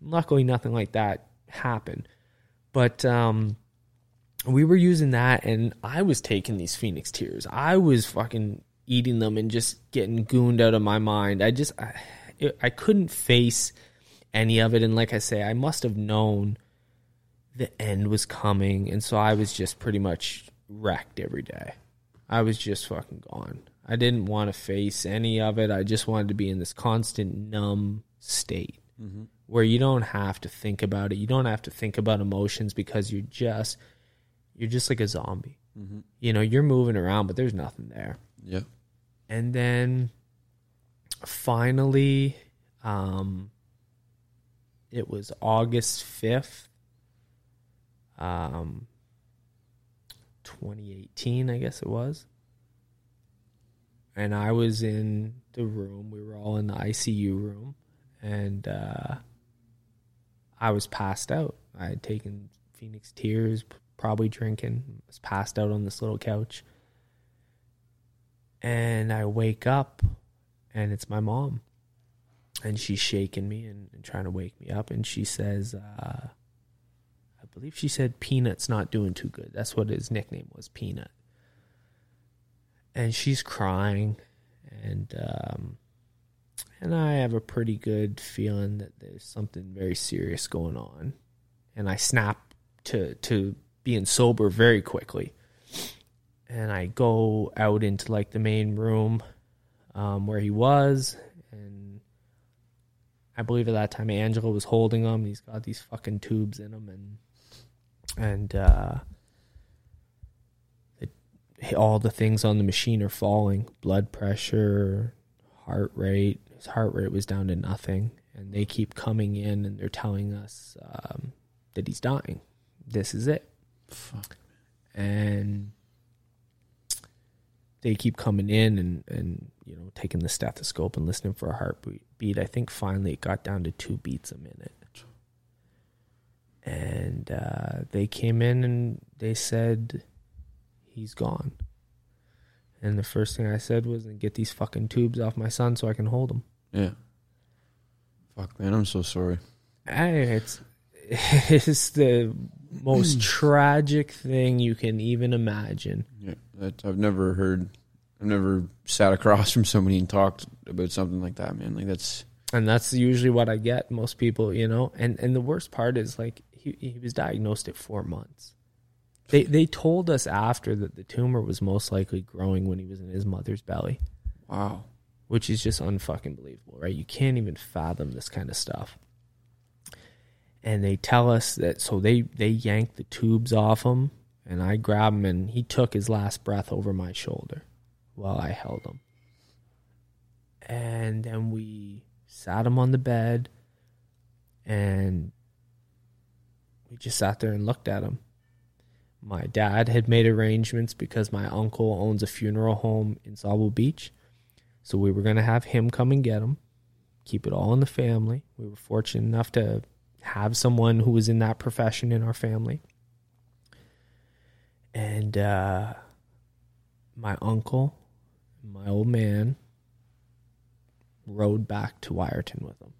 Luckily nothing like that happened. But um we were using that and i was taking these phoenix tears. I was fucking eating them and just getting gooned out of my mind. I just i, I couldn't face any of it. And like i say i must have known the end was coming and so i was just pretty much wrecked every day. I was just fucking gone. I didn't want to face any of it. I just wanted to be in this constant numb state where you don't have to think about it. You don't have to think about emotions because you're just you're just like a zombie. You know you're moving around but there's nothing there. Yeah. and then finally um it was august 5th um 2018 i guess it was and i was in the room. We were all in the ICU room, and uh, I was passed out. I had taken Phoenix Tears, probably drinking. Was passed out on this little couch, and I wake up, and it's my mom, and she's shaking me and, and trying to wake me up, and she says. Uh, believe she said Peanut's not doing too good. That's what his nickname was, Peanut. And she's crying, and um, and I have a pretty good feeling that there's something very serious going on, and I snap to to being sober very quickly, and I go out into like the main room um, where he was, and I believe at that time Angela was holding him. He's got these fucking tubes in him, and and uh, it, all the things on the machine are falling. Blood pressure, heart rate. His heart rate was down to nothing, and they keep coming in and they're telling us um, that he's dying. This is it. Fuck. And they keep coming in and, and you know taking the stethoscope and listening for a heartbeat. I think finally it got down to two beats a minute and uh, they came in and they said he's gone. And the first thing I said was, "Get these fucking tubes off my son so I can hold him." Yeah. Fuck, man. I'm so sorry. Hey, it's it's the most tragic thing you can even imagine. Yeah, that I've never heard. I've never sat across from somebody and talked about something like that, man. Like that's And that's usually what I get. Most people, you know, and and the worst part is like he he was diagnosed at four months. They they told us after that the tumor was most likely growing when he was in his mother's belly. wow. which is just unfucking believable, right? You can't even fathom this kind of stuff. And they tell us that so they they yanked the tubes off him, and I grabbed him, and he took his last breath over my shoulder while I held him. And then we sat him on the bed, and we just sat there and looked at him. My dad had made arrangements because my uncle owns a funeral home in Sauble Beach. So we were going to have him come and get him, keep it all in the family. We were fortunate enough to have someone who was in that profession in our family. And uh, my uncle, my old man, rode back to Wiarton with him.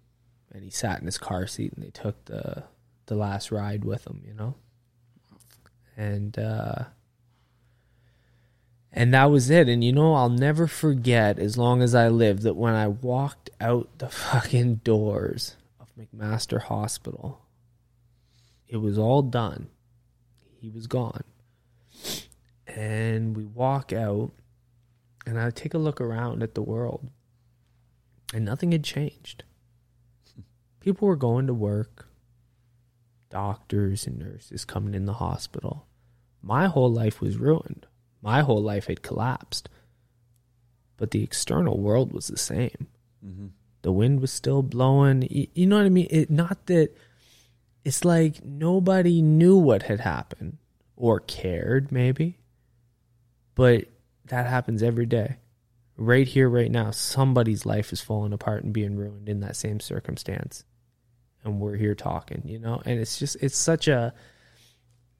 And he sat in his car seat and they took the the last ride with him, you know? And uh and that was it. And you know, I'll never forget as long as I live that when I walked out the fucking doors of McMaster Hospital, it was all done. He was gone. And we walk out, and I take a look around at the world, and nothing had changed. People were going to work, doctors and nurses coming in the hospital. My whole life was ruined my whole life had collapsed. But the external world was the same. Mm-hmm. The wind was still blowing. You, know what I mean? It not that it's like nobody knew what had happened or cared, maybe. But that happens every day. Right here, right now, somebody's life is falling apart and being ruined in that same circumstance. And we're here talking, you know? And it's just, it's such a,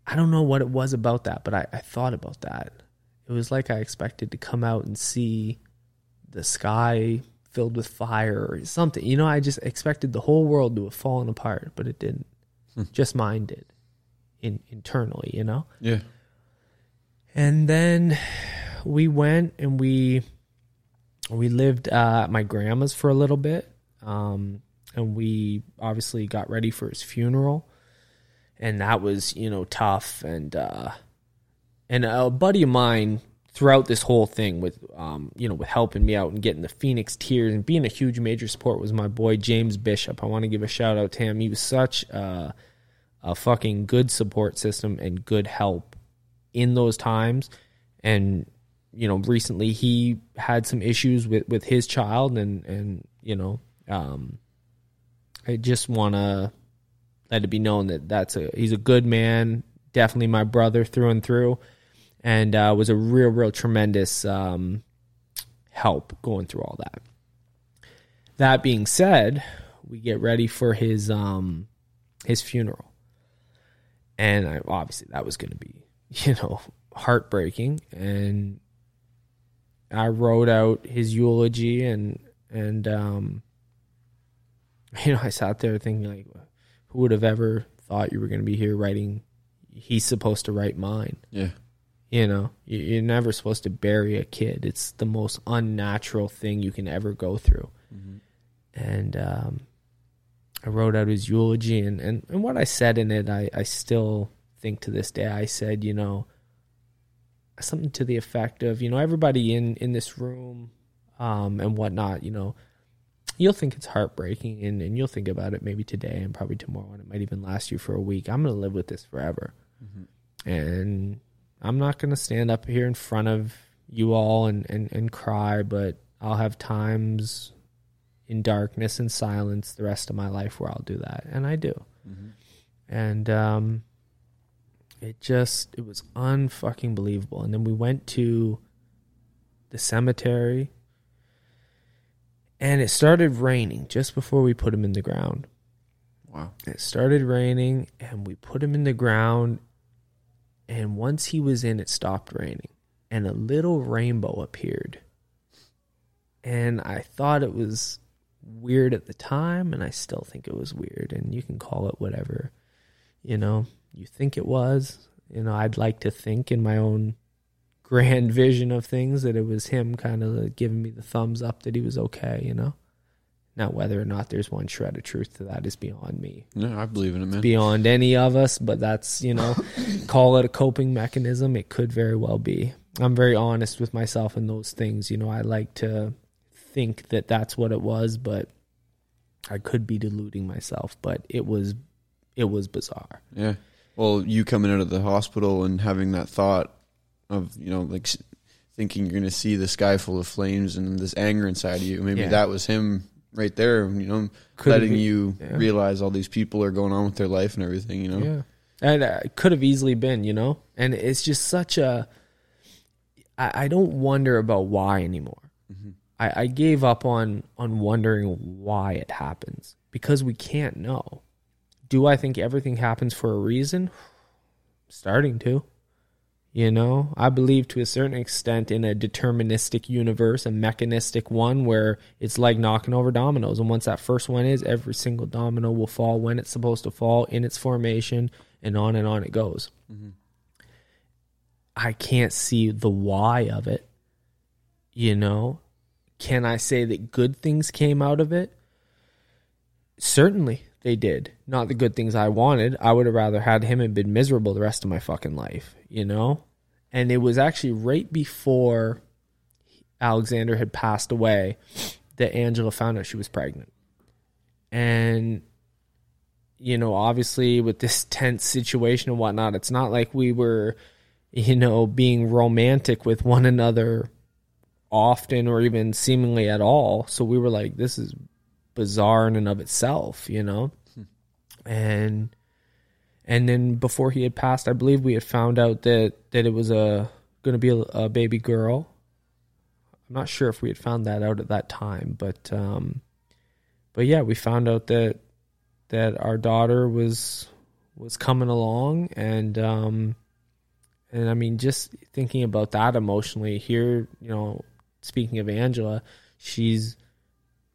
I don't know what it was about that, but I, I thought about that. It was like I expected to come out and see the sky filled with fire or something. You know, I just expected the whole world to have fallen apart, but it didn't. just mine did, in internally. You know. Yeah. And then we went and we we lived uh, at my grandma's for a little bit, um, and we obviously got ready for his funeral, and that was you know tough. And uh, and a buddy of mine throughout this whole thing with um, you know with helping me out and getting the Phoenix Tears and being a huge major support was my boy James Bishop. I want to give a shout out to him. He was such a, a fucking good support system and good help in those times. And you know, recently he had some issues with with his child, and and you know, um, I just want to let it be known that that's a he's a good man, definitely my brother through and through, and uh, was a real, real tremendous um, help going through all that. that being said, we get ready for his um his funeral. And I, obviously that was going to be, you know, heartbreaking and I wrote out his eulogy and and um you know, I sat there thinking like who would have ever thought you were going to be here writing he's supposed to write mine. Yeah. You know, You- you're never supposed to bury a kid. It's the most unnatural thing you can ever go through. And um, I wrote out his eulogy, and, and, and what I said in it, I, I still think to this day, I said, you know, something to the effect of, you know, everybody in, in this room um, and whatnot, you know, you'll think it's heartbreaking and, and you'll think about it maybe today and probably tomorrow, and it might even last you for a week. I'm going to live with this forever and I'm not going to stand up here in front of you all and, and, and cry, but I'll have times in darkness and silence the rest of my life where I'll do that. And I do. And um, it just, it was unfucking believable. And then we went to the cemetery and it started raining just before we put him in the ground. Wow. It started raining, and we put him in the ground. And once he was in, it stopped raining, and a little rainbow appeared. And I thought it was weird at the time, and I still think it was weird. And you can call it whatever, you know, you think it was. You know, I'd like to think in my own grand vision of things that it was him kind of giving me the thumbs up that he was okay, you know? Now, whether or not there's one shred of truth to that is beyond me, No, I believe in it, man. beyond any of us, but that's, you know, call it a coping mechanism. It could very well be. I'm very honest with myself in those things. You know, I like to think that that's what it was, but I could be deluding myself, but it was, it was bizarre. Yeah. Well, you coming out of the hospital and having that thought of, you know, like thinking you're going to see the sky full of flames and this anger inside of you. Maybe Yeah. that was him right there, you know, Could letting been- you yeah. realize all these people are going on with their life and everything, you know? Yeah. And uh, it could have easily been, you know? And it's just such a. I, I don't wonder about why anymore. I, I gave up on on wondering why it happens because we can't know. Do I think everything happens for a reason? Starting to. You know, I believe to a certain extent in a deterministic universe, a mechanistic one where it's like knocking over dominoes. And once that first one is, every single domino will fall when it's supposed to fall in its formation, and on and on it goes. Mm-hmm. I can't see the why of it. You know, can I say that good things came out of it? Certainly they did. Not the good things I wanted. I would have rather had him and been miserable the rest of my fucking life, you know? And it was actually right before Alexander had passed away that Angela found out she was pregnant. And, you know, obviously with this tense situation and whatnot, it's not like we were, you know, being romantic with one another often or even seemingly at all. So we were like, this is bizarre in and of itself, you know? Hmm. And and then before he had passed, I believe we had found out that that it was a going to be a, a baby girl. I'm not sure if we had found that out at that time, but um but yeah, we found out that that our daughter was was coming along and um and I mean just thinking about that emotionally here, you know, speaking of Angela, she's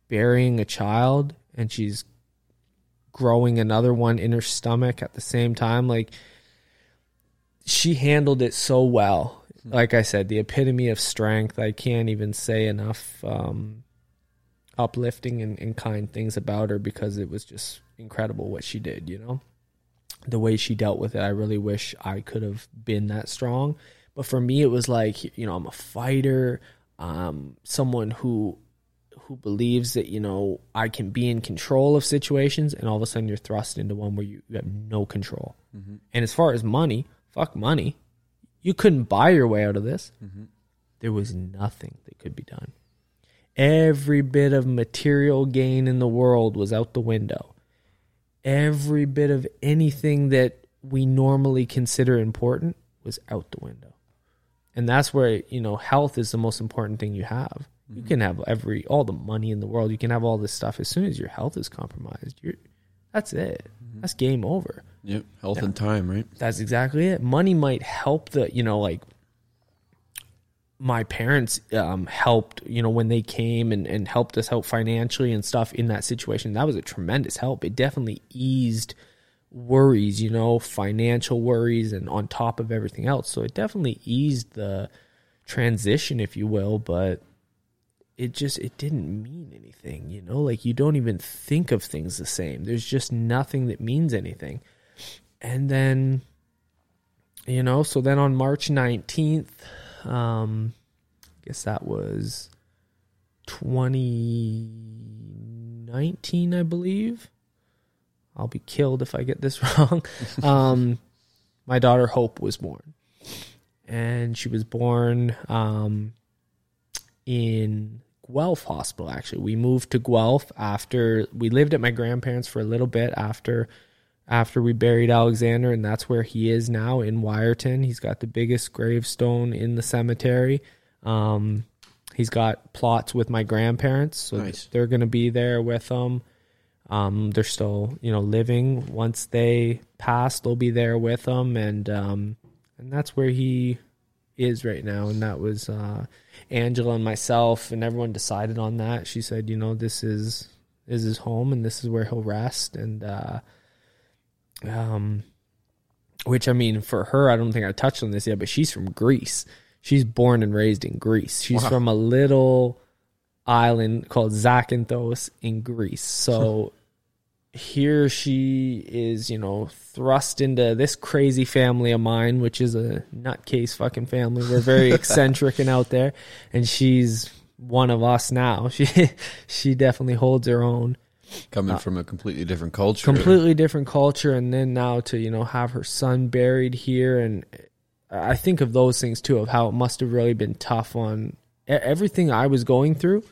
burying a child and she's growing another one in her stomach at the same time like she handled it so well. Like i said the epitome of strength i can't even say enough um uplifting and, and kind things about her because it was just incredible what she did you know? The way she dealt with it i really wish i could have been that strong. But for me it was like you know i'm a fighter. Um someone who who believes that you know I can be in control of situations, and all of a sudden you're thrust into one where you, you have no control. Mm-hmm. And as far as money, fuck money, you couldn't buy your way out of this. Mm-hmm. There was nothing that could be done. Every bit of material gain in the world was out the window. Every bit of anything that we normally consider important was out the window. And that's where, you know, health is the most important thing you have. You can have every all the money in the world. You can have all this stuff. As soon as your health is compromised, you're that's it. That's game over. Yep. Health and time, right? That's exactly it. Money might help the, you know, like my parents um, helped, you know, when they came and, and helped us out financially and stuff in that situation. That was a tremendous help. It definitely eased worries, you know, financial worries and on top of everything else. So it definitely eased the transition, if you will, but it just it didn't mean anything, you know? Like you don't even think of things the same. There's just nothing that means anything. And then you know, so then on March 19th, um I guess that was 2019, I believe. I'll be killed if I get this wrong. um my daughter Hope was born. And she was born um in Guelph Hospital. Actually, we moved to Guelph after we lived at my grandparents for a little bit after after we buried Alexander, and that's where he is now in Wiarton. He's got the biggest gravestone in the cemetery. Um, he's got plots with my grandparents, so Nice. they're going to be there with him. Um, they're still, you know, living. Once they pass, they'll be there with him, and um, and that's where he is right now. And that was uh, Angela and myself, and everyone decided on that. She said, you know, this is is his home, and this is where he'll rest. And uh, um, which I mean, for her, I don't think I touched on this yet, but she's from Greece. She's born and raised in Greece. She's Wow. from a little island called Zakynthos in Greece. So here she is, you know, thrust into this crazy family of mine, which is a nutcase fucking family. We're very eccentric and out there, and she's one of us now. She she definitely holds her own Coming uh, from a completely different culture. completely different culture and then now to you know have her son buried here and i think of those things too of how it must have really been tough on everything i was going through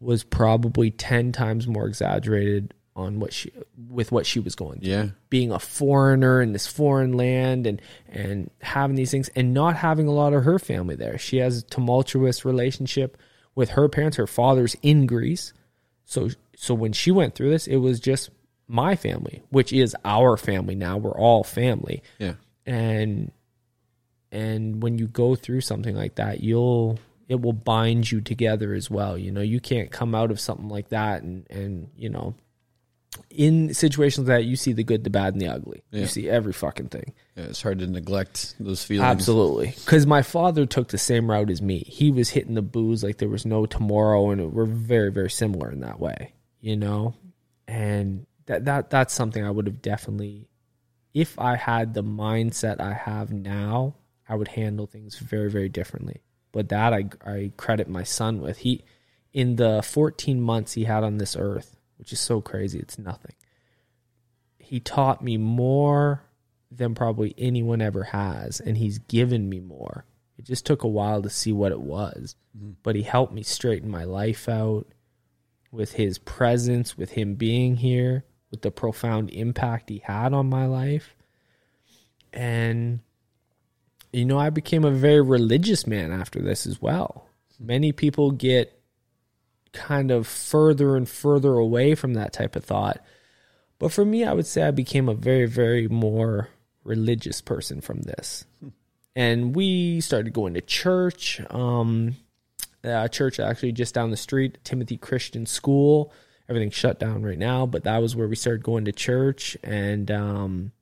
was probably 10 times more exaggerated on what she with what she was going through Yeah. being a foreigner in this foreign land and and having these things and not having a lot of her family there. She has a tumultuous relationship with her parents. Her father's in Greece. So so when she went through this, it was just my family, which is our family now. We're all family. Yeah. And and when you go through something like that, you'll it will bind you together as well. You know, you can't come out of something like that and and you know in situations like that you see the good, the bad, and the ugly. Yeah. You see every fucking thing. Yeah, it's hard to neglect those feelings. Absolutely. Because my father took the same route as me. He was hitting the booze like there was no tomorrow, and we're very, very similar in that way, you know? And that, that that's something I would have definitely, if I had the mindset I have now, I would handle things very, very differently. But that I, I credit my son with. He, in the 14 months he had on this earth, which is so crazy, it's nothing. He taught me more than probably anyone ever has, and he's given me more. It just took a while to see what it was, mm-hmm. but he helped me straighten my life out with his presence, with him being here, with the profound impact he had on my life. And, you know, I became a very religious man after this as well. Hmm. Many people get kind of further and further away from that type of thought. But for me, I would say I became a very, very more religious person from this. And we started going to church. Um, uh, church actually just down the street, Timothy Christian School. Everything's shut down right now, but that was where we started going to church. And um,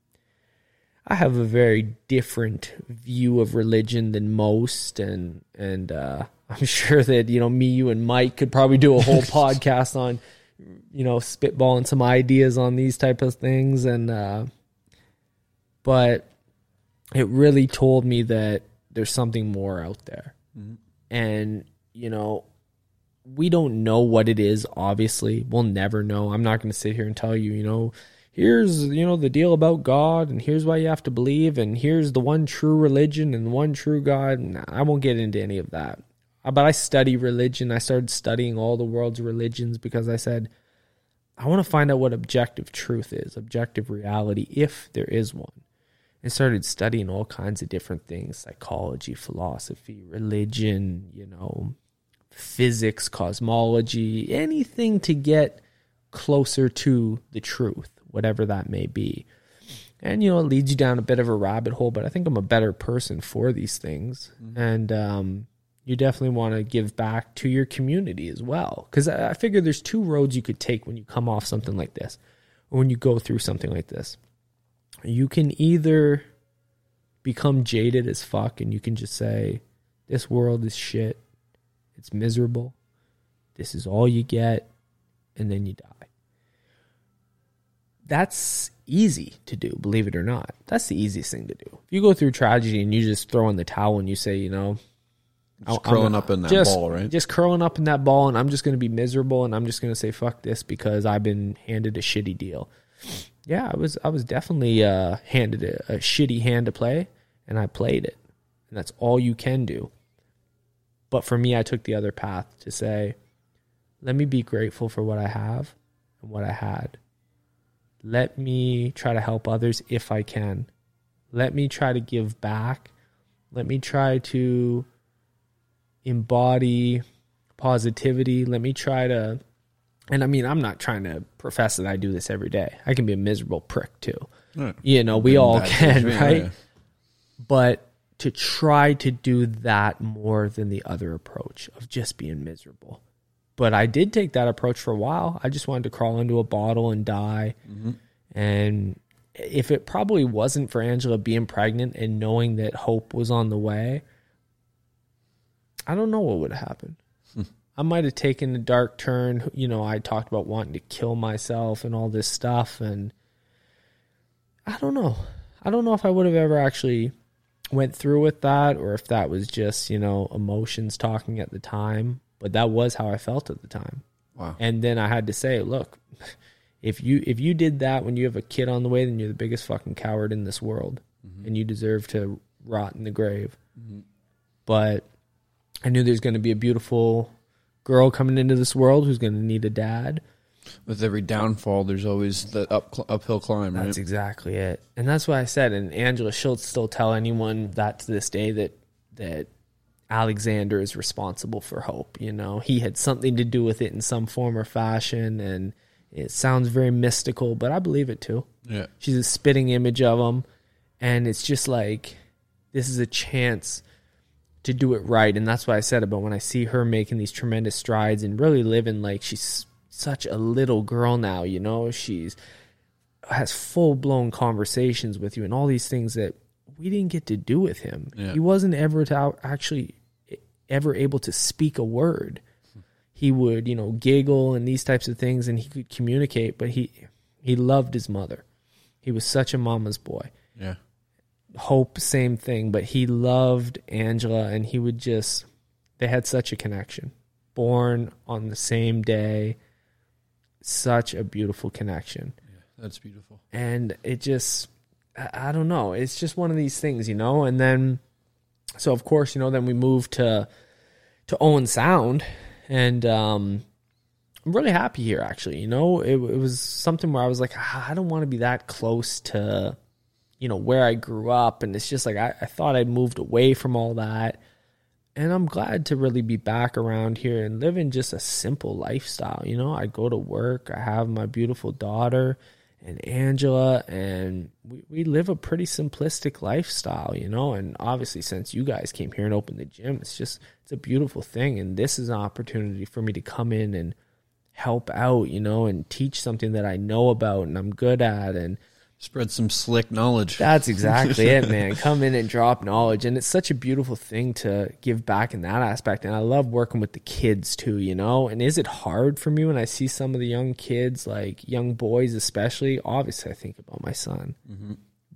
I have a very different view of religion than most, and and uh, I'm sure that you know me, you, and Mike could probably do a whole podcast on you know spitballing some ideas on these type of things, and uh, but it really told me that there's something more out there, and you know we don't know what it is obviously. We'll never know. I'm not going to sit here and tell you you know here's you know the deal about god and here's why you have to believe and here's the one true religion and the one true god Nah, i won't get into any of that but i study religion i started studying all the world's religions because i said i want to find out what objective truth is objective reality if there is one and started studying all kinds of different things psychology philosophy religion you know physics, cosmology, anything to get closer to the truth, whatever that may be. And you know, it leads you down a bit of a rabbit hole, but I think I'm a better person for these things. And um, you definitely want to give back to your community as well. Because I figure there's two roads you could take when you come off something like this, or when you go through something like this. You can either become jaded as fuck and you can just say, This world is shit. It's miserable. This is all you get. And then you die. That's easy to do, believe it or not. That's the easiest thing to do. If you go through tragedy and you just throw in the towel and you say, you know, Just curling I'm- up in that just- ball, right? Just curling up in that ball, and I'm just going to be miserable, and I'm just going to say fuck this because I've been handed a shitty deal. Yeah, I was I was definitely uh, handed a, a shitty hand to play, and I played it, and that's all you can do. But for me, I took the other path to say, let me be grateful for what I have and what I had. Let me try to help others if I can. Let me try to give back. Let me try to embody positivity. Let me try to, and I mean, I'm not trying to profess that I do this every day. I can be a miserable prick too. Right. You know, we all can, right? yeah. But to try to do that more than the other approach of just being miserable. But I did take that approach for a while. I just wanted to crawl into a bottle and die. And if it probably wasn't for Angela being pregnant and knowing that hope was on the way, I don't know what would have happened. I might have taken a dark turn. You know, I talked about wanting to kill myself and all this stuff. And I don't know. I don't know if I would have ever actually went through with that or if that was just, you know, emotions talking at the time. But that was how I felt at the time. Wow. And then I had to say, look, if you if you did that when you have a kid on the way, then you're the biggest fucking coward in this world, mm-hmm. and you deserve to rot in the grave. Mm-hmm. But I knew there's going to be a beautiful girl coming into this world who's going to need a dad. With every downfall, there's always the up uphill climb, right? That's exactly it, and that's why I said. And Angela Schultz still tell anyone that to this day that that Alexander is responsible for hope. You know, he had something to do with it in some form or fashion, and it sounds very mystical, but I believe it too. yeah. She's a spitting image of him, and it's just like this is a chance to do it right, and that's what I said it about when I see her making these tremendous strides and really living like she's such a little girl now. You know, she's has full blown conversations with you and all these things that we didn't get to do with him. Yeah. He wasn't ever to actually ever able to speak a word. He would, you know, giggle and these types of things and he could communicate, but he he loved his mother. He was such a mama's boy. Yeah. Hope, same thing, but he loved Angela and he would just, they had such a connection. Born on the same day, such a beautiful connection. Yeah, That's beautiful. And it just, I don't know. It's just one of these things, you know? And then, so of course, you know, then we moved to, to Owen Sound and, um, I'm really happy here actually. You know, it, it was something where I was like, "Ah, I don't want to be that close to, you know, where I grew up. And it's just like, I, I thought I'd moved away from all that. And I'm glad to really be back around here and living just a simple lifestyle. You know, I go to work, I have my beautiful daughter and Angela, and we, we live a pretty simplistic lifestyle, you know. And obviously, since you guys came here and opened the gym, it's just, it's a beautiful thing. And this is an opportunity for me to come in and help out, you know, and teach something that I know about and I'm good at. And Spread some slick knowledge. that's exactly it, man. Come in and drop knowledge. And it's such a beautiful thing to give back in that aspect. And I love working with the kids too, you know? And is it hard for me when I see some of the young kids, like young boys especially? Obviously, I think about my son.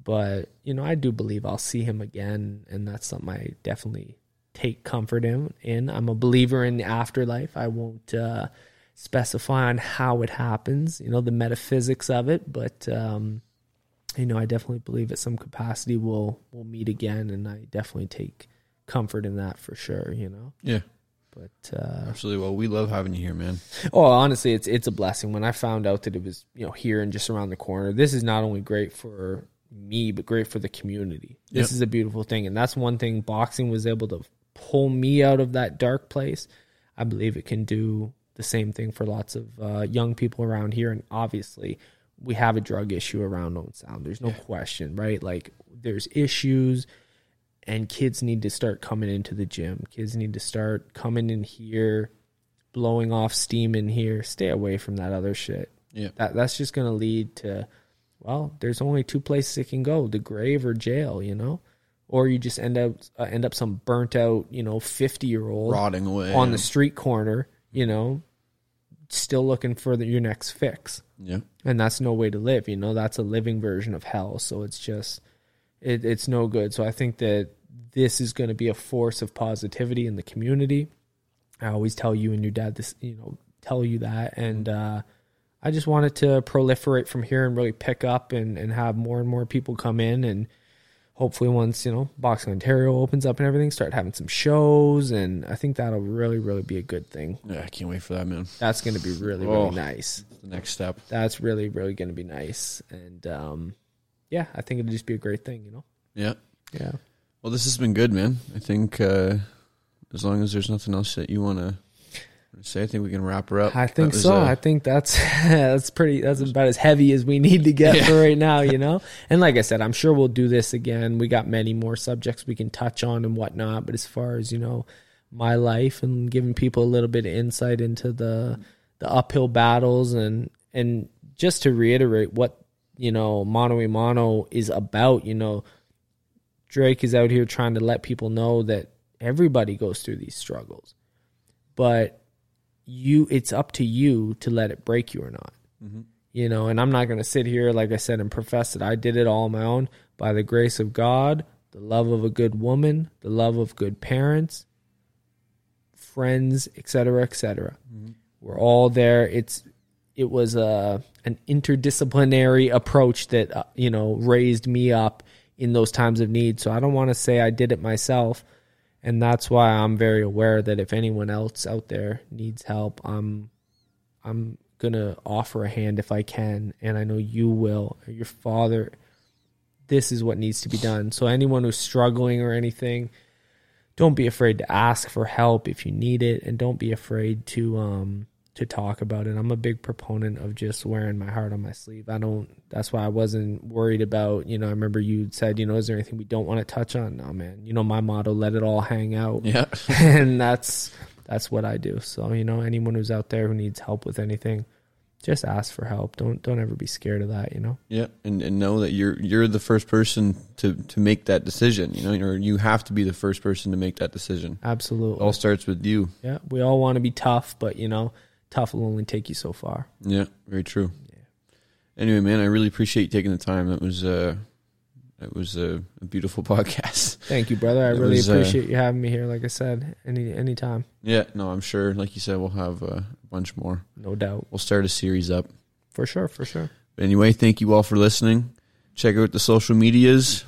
But, you know, I do believe I'll see him again. And that's something I definitely take comfort in. in. I'm a believer in the afterlife. I won't uh, specify on how it happens, you know, the metaphysics of it. But, um, you know, I definitely believe at some capacity we'll we'll meet again, and I definitely take comfort in that for sure. You know, Yeah. but uh, Absolutely. Well, we love having you here, man. oh, honestly, it's it's a blessing. When I found out that it was you know here and just around the corner, this is not only great for me, but great for the community. This Yep. is a beautiful thing, and that's one thing boxing was able to pull me out of that dark place. I believe it can do the same thing for lots of uh, young people around here. And obviously, we have a drug issue around Owen Sound. There's no question, right? Like, there's issues, and kids need to start coming into the gym. Kids need to start coming in here, blowing off steam in here. Stay away from that other shit. Yeah. That that's just going to lead to, well, there's only two places it can go: the grave or jail. You know, or you just end up uh, end up some burnt out, you know, fifty year old Rotting away. on the street corner. You know, still looking for the, your next fix. Yeah. and that's no way to live you know? That's a living version of hell. So it's just it, it's no good. So i think that this is going to be a force of positivity in the community. I always tell you and your dad this you know tell you that. And uh i just wanted to proliferate from here and really pick up and and have more and more people come in and hopefully once you know boxing ontario opens up and everything start having some shows and i think that'll really really be a good thing Yeah, I can't wait for that, man. that's going to be really Oh. really nice The next step. that's really really going to be nice and um yeah i think it'll just be a great thing you know Yeah. yeah Well, this has been good, man. I think uh, as long as there's nothing else that you want to say, I think we can wrap her up. i think so uh, i think that's that's pretty that's about as heavy as we need to get Yeah. for right now you know and like i said i'm sure we'll do this again we got many more subjects we can touch on and whatnot but as far as you know my life and giving people a little bit of insight into the the uphill battles and and just to reiterate what you know mono a mono is about you know Drake is out here trying to let people know that everybody goes through these struggles. But you it's up to you to let it break you or not. Mm-hmm. You know, and I'm not going to sit here like I said and profess that I did it all on my own by the grace of God, the love of a good woman, the love of good parents, friends, etc., etc. Mm-hmm. We're all there. It's it was a an interdisciplinary approach that uh, you know raised me up in those times of need. So I don't want to say I did it myself, and that's why I'm very aware that if anyone else out there needs help, I'm I'm gonna offer a hand if I can, and I know you will. Your father, this is what needs to be done. So anyone who's struggling or anything, don't be afraid to ask for help if you need it, and don't be afraid to um to talk about it. I'm a big proponent of just wearing my heart on my sleeve. I don't. That's why I wasn't worried about. You know, I remember you said, you know, is there anything we don't want to touch on? No, man. You know, my motto: let it all hang out Yeah. and that's that's what I do. So you know, anyone who's out there who needs help with anything, just ask for help. Don't don't ever be scared of that. You know. Yeah, and, and know that you're you're the first person to, to make that decision. You know, or you have to be the first person to make that decision. It Absolutely. all starts with you. Yeah, we all want to be tough, but you know, tough will only take you so far. Yeah, very true. Yeah. Anyway, man, I really appreciate you taking the time. That was uh, that was a, a beautiful podcast. Thank you, brother. I It really was, uh, appreciate you having me here. Like I said, any any time. yeah, no, I'm sure. Like you said, we'll have uh, a bunch more. no doubt, We'll start a series up. for sure, for sure. But anyway, thank you all for listening. Check out the social medias,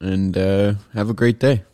and uh, have a great day.